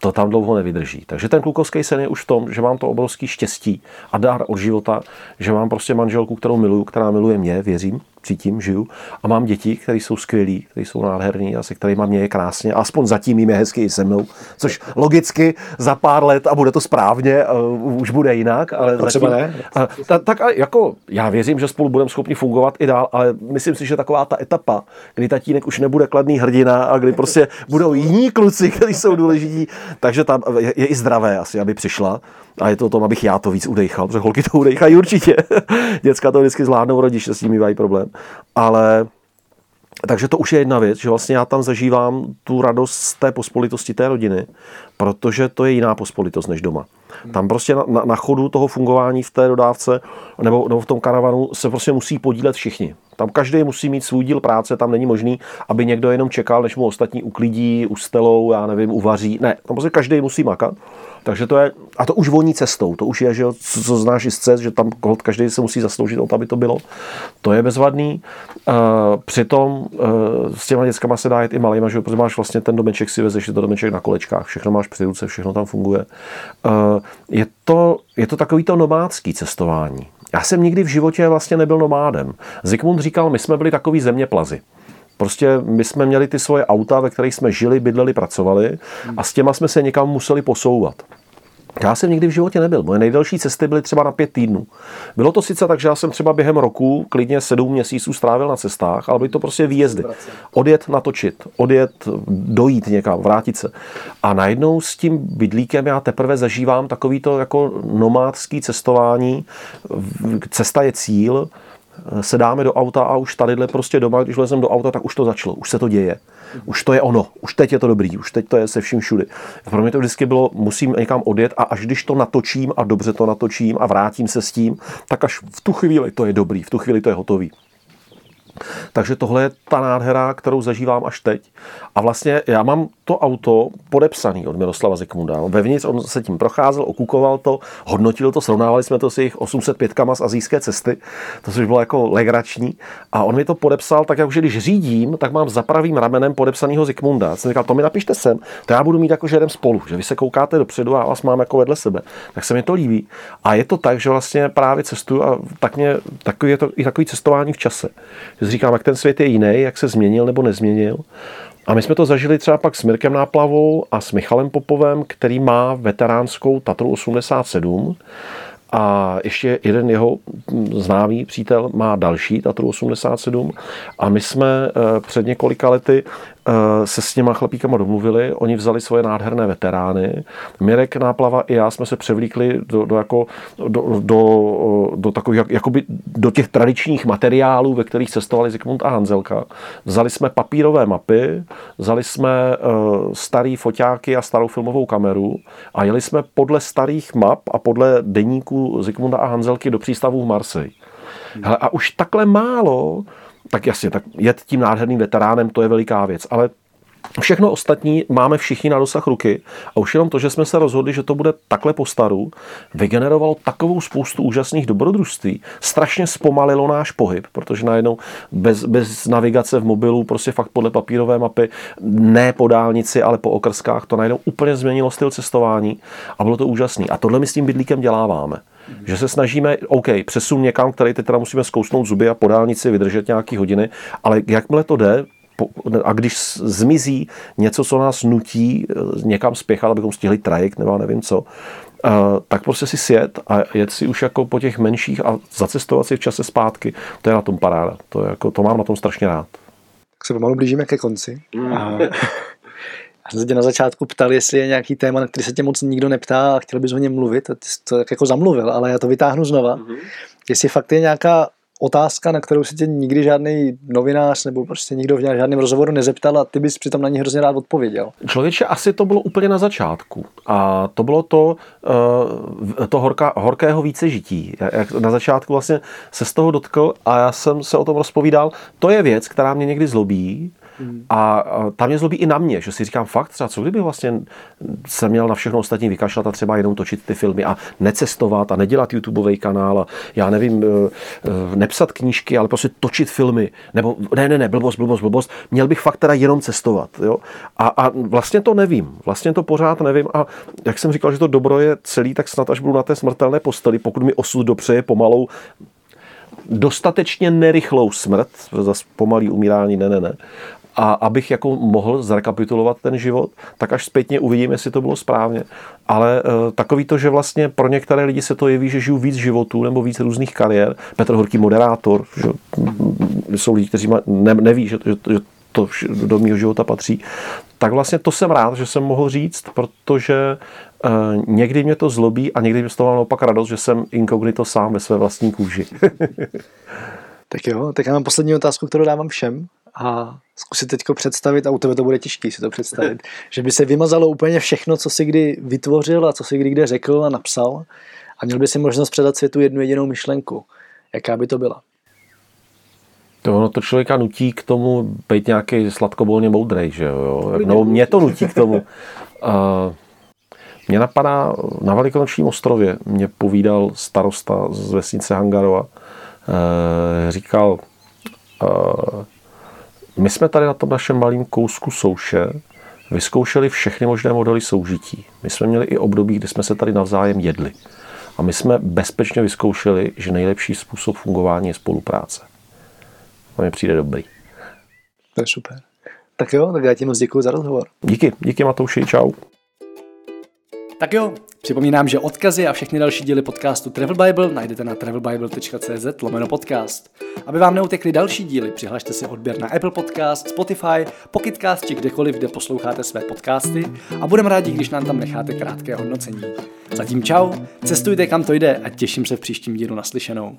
to tam dlouho nevydrží. Takže ten klukovský sen je už v tom, že mám to obrovský štěstí a dár od života, že mám prostě manželku, kterou miluju, která miluje mě, věřím, cítím, žiju a mám děti, které jsou skvělí, které jsou nádherní a se kterými mě je krásně, aspoň zatím jim je hezky i se mnou, což logicky za pár let a bude to správně, uh, už bude jinak, ale zatím, třeba ne. Uh, ta, tak jako já věřím, že spolu budeme schopni fungovat i dál, ale myslím si, že taková ta etapa, kdy tatínek už nebude kladný hrdina a kdy prostě budou jiní kluci, kteří jsou důležití, takže tam je, je i zdravé asi, aby přišla. A je to o tom, abych já to víc udechal, protože holky to udechají určitě. Děcka to vždycky zvládnou, rodiče s nimi mají problém. Ale takže to už je jedna věc, že vlastně já tam zažívám tu radost z té pospolitosti té rodiny, protože to je jiná pospolitost než doma. Tam prostě na, na, na chodu toho fungování v té dodávce nebo, nebo v tom karavanu se prostě musí podílet všichni. Tam každý musí mít svůj díl práce, tam není možný, aby někdo jenom čekal, než mu ostatní uklidí, ustelou, já nevím, uvaří. Ne, tam prostě každý musí makat. Takže to je, a to už voní cestou, to už je, že co, co znáš z cest, že tam každý se musí zasloužit o to, aby to bylo. To je bezvadný. Uh, přitom uh, s těma dětskama se dá jít i malýma, že protože máš vlastně ten domeček si vezeš, je to domeček na kolečkách, všechno máš při ruce, všechno tam funguje. Uh, je, to, je to takový to nomádský cestování. Já jsem nikdy v životě vlastně nebyl nomádem. Zikmund říkal, my jsme byli takový zeměplazy. Prostě my jsme měli ty svoje auta, ve kterých jsme žili, bydleli, pracovali a s těma jsme se někam museli posouvat. Já jsem nikdy v životě nebyl. Moje nejdelší cesty byly třeba na pět týdnů. Bylo to sice tak, že já jsem třeba během roku klidně sedm měsíců strávil na cestách, ale byly to prostě výjezdy. Odjet, natočit, odjet, dojít někam, vrátit se. A najednou s tím bydlíkem já teprve zažívám takový to jako nomádský cestování. Cesta je cíl, sedáme do auta a už tadyhle prostě doma, když lezem do auta, tak už to začalo, už se to děje. Už to je ono, už teď je to dobrý, už teď to je se vším všudy. Pro mě to vždycky bylo, musím někam odjet a až když to natočím a dobře to natočím a vrátím se s tím, tak až v tu chvíli to je dobrý, v tu chvíli to je hotový. Takže tohle je ta nádhera, kterou zažívám až teď. A vlastně já mám to auto podepsaný od Miroslava Zikmunda. Vevnitř on se tím procházel, okukoval to, hodnotil to, srovnávali jsme to s jejich 805 z azijské cesty, to což bylo jako legrační. A on mi to podepsal tak, jako, že když řídím, tak mám za pravým ramenem podepsaného Zikmunda. Já jsem říkal, to mi napište sem, to já budu mít jako, že jdem spolu, že vy se koukáte dopředu a vás mám jako vedle sebe. Tak se mi to líbí. A je to tak, že vlastně právě cestuju a tak mě, takový je to i takový cestování v čase. Říkám, jak ten svět je jiný, jak se změnil nebo nezměnil. A my jsme to zažili třeba pak s Mirkem Náplavou a s Michalem Popovem, který má veteránskou Tatru 87 a ještě jeden jeho známý přítel má další Tatru 87 a my jsme eh, před několika lety se s těma chlapíkama domluvili, oni vzali svoje nádherné veterány. Mirek Náplava i já jsme se převlíkli do, do, jako, do, do, do takových, jakoby do těch tradičních materiálů, ve kterých cestovali Zikmund a Hanzelka. Vzali jsme papírové mapy, vzali jsme uh, starý foťáky a starou filmovou kameru a jeli jsme podle starých map a podle deníků Zikmunda a Hanzelky do přístavu v Marseille. Hele, a už takhle málo, tak jasně, tak jet tím nádherným veteránem, to je veliká věc, ale Všechno ostatní máme všichni na dosah ruky a už jenom to, že jsme se rozhodli, že to bude takhle po staru, vygenerovalo takovou spoustu úžasných dobrodružství. Strašně zpomalilo náš pohyb, protože najednou bez, bez navigace v mobilu, prostě fakt podle papírové mapy, ne po dálnici, ale po okrskách, to najednou úplně změnilo styl cestování a bylo to úžasný. A tohle my s tím bydlíkem děláváme. Že se snažíme, OK, přesun někam, který teď teda musíme zkousnout zuby a po dálnici vydržet nějaký hodiny, ale jakmile to jde, a když zmizí něco, co nás nutí eh, někam spěchat, abychom stihli trajekt nebo nevím co, eh, tak prostě si sjet a jet si už jako po těch menších a zacestovat si v čase zpátky, to je na tom paráda. To, je jako, to mám na tom strašně rád. Tak se pomalu blížíme ke konci. Mm. A... Já jsem se tě na začátku ptal, jestli je nějaký téma, na který se tě moc nikdo neptá a chtěl bys o něm mluvit. A ty jsi to jako zamluvil, ale já to vytáhnu znova. Mm-hmm. Jestli fakt je nějaká otázka, na kterou se tě nikdy žádný novinář nebo prostě nikdo v žádném rozhovoru nezeptal a ty bys přitom na ní hrozně rád odpověděl. Člověče, asi to bylo úplně na začátku. A to bylo to, eh, to horká, horkého více žití. Jak na začátku vlastně se z toho dotkl a já jsem se o tom rozpovídal. To je věc, která mě někdy zlobí, a tam mě zlobí i na mě, že si říkám fakt, třeba co kdyby vlastně se měl na všechno ostatní vykašlat a třeba jenom točit ty filmy a necestovat a nedělat YouTubeový kanál a já nevím, eh, eh, nepsat knížky, ale prostě točit filmy. Nebo ne, ne, ne, blbost, blbost, blbost. Měl bych fakt teda jenom cestovat. Jo? A, a vlastně to nevím. Vlastně to pořád nevím. A jak jsem říkal, že to dobro je celý, tak snad až budu na té smrtelné posteli, pokud mi osud dopřeje pomalou dostatečně nerychlou smrt, zase pomalý umírání, ne, ne, ne, a abych jako mohl zrekapitulovat ten život, tak až zpětně uvidím, jestli to bylo správně. Ale e, takový to, že vlastně pro některé lidi se to jeví, že žiju víc životů nebo víc různých kariér. Petr Horký moderátor, že jsou lidi, kteří ne, neví, že, že, to do mého života patří. Tak vlastně to jsem rád, že jsem mohl říct, protože e, někdy mě to zlobí a někdy mě z toho naopak radost, že jsem inkognito sám ve své vlastní kůži. tak jo, tak já mám poslední otázku, kterou dávám všem a zkusit teď představit, a u tebe to bude těžké si to představit, že by se vymazalo úplně všechno, co si kdy vytvořil a co si kdy kde řekl a napsal a měl by si možnost předat světu jednu jedinou myšlenku. Jaká by to byla? To ono to člověka nutí k tomu být nějaký sladkobolně moudrej, že jo? No, mě to nutí k tomu. Uh, mě napadá, na Velikonočním ostrově mě povídal starosta z vesnice Hangarova. Uh, říkal, uh, my jsme tady na tom našem malém kousku souše vyzkoušeli všechny možné modely soužití. My jsme měli i období, kdy jsme se tady navzájem jedli. A my jsme bezpečně vyzkoušeli, že nejlepší způsob fungování je spolupráce. To mi přijde dobrý. To je super. Tak jo, tak já ti moc děkuji za rozhovor. Díky, díky Matouši, čau. Tak jo, připomínám, že odkazy a všechny další díly podcastu Travel Bible najdete na travelbible.cz lomeno podcast. Aby vám neutekly další díly, přihlašte si odběr na Apple Podcast, Spotify, Pocketcast či kdekoliv, kde posloucháte své podcasty a budeme rádi, když nám tam necháte krátké hodnocení. Zatím čau, cestujte kam to jde a těším se v příštím dílu naslyšenou.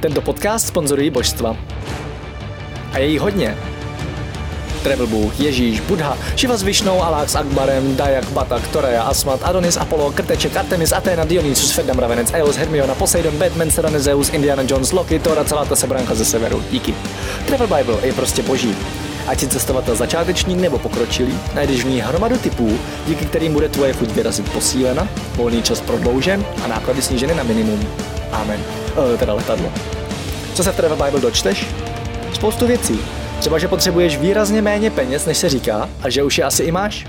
Tento podcast sponzorují božstva a je jí hodně. Travel Bůh, Ježíš, Buddha, Shiva s Višnou, Alák s Akbarem, Dayak, Batak, Toreja, Asmat, Adonis, Apollo, Krteček, Artemis, Athena, Dionysus, Fedam, Ravenec, Eos, Hermiona, Poseidon, Batman, Serena, Zeus, Indiana Jones, Loki, Thor a celá ta sebranka ze severu. Díky. Travel Bible je prostě boží. Ať si cestovatel začátečník nebo pokročilý, najdeš v ní hromadu typů, díky kterým bude tvoje chuť vyrazit posílena, volný čas prodloužen a náklady sníženy na minimum. Amen. E, teda letadlo. Co se v Travel Bible dočteš? Spoustu věcí. Třeba, že potřebuješ výrazně méně peněz, než se říká, a že už je asi i máš.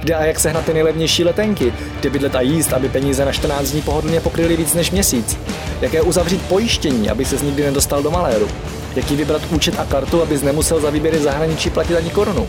Kde a jak sehnat ty nejlevnější letenky, kde bydlet a jíst, aby peníze na 14 dní pohodlně pokryly víc než měsíc. Jaké uzavřít pojištění, aby se nikdy nedostal do maléru. Jaký vybrat účet a kartu, abys nemusel za výběry zahraničí platit ani korunu.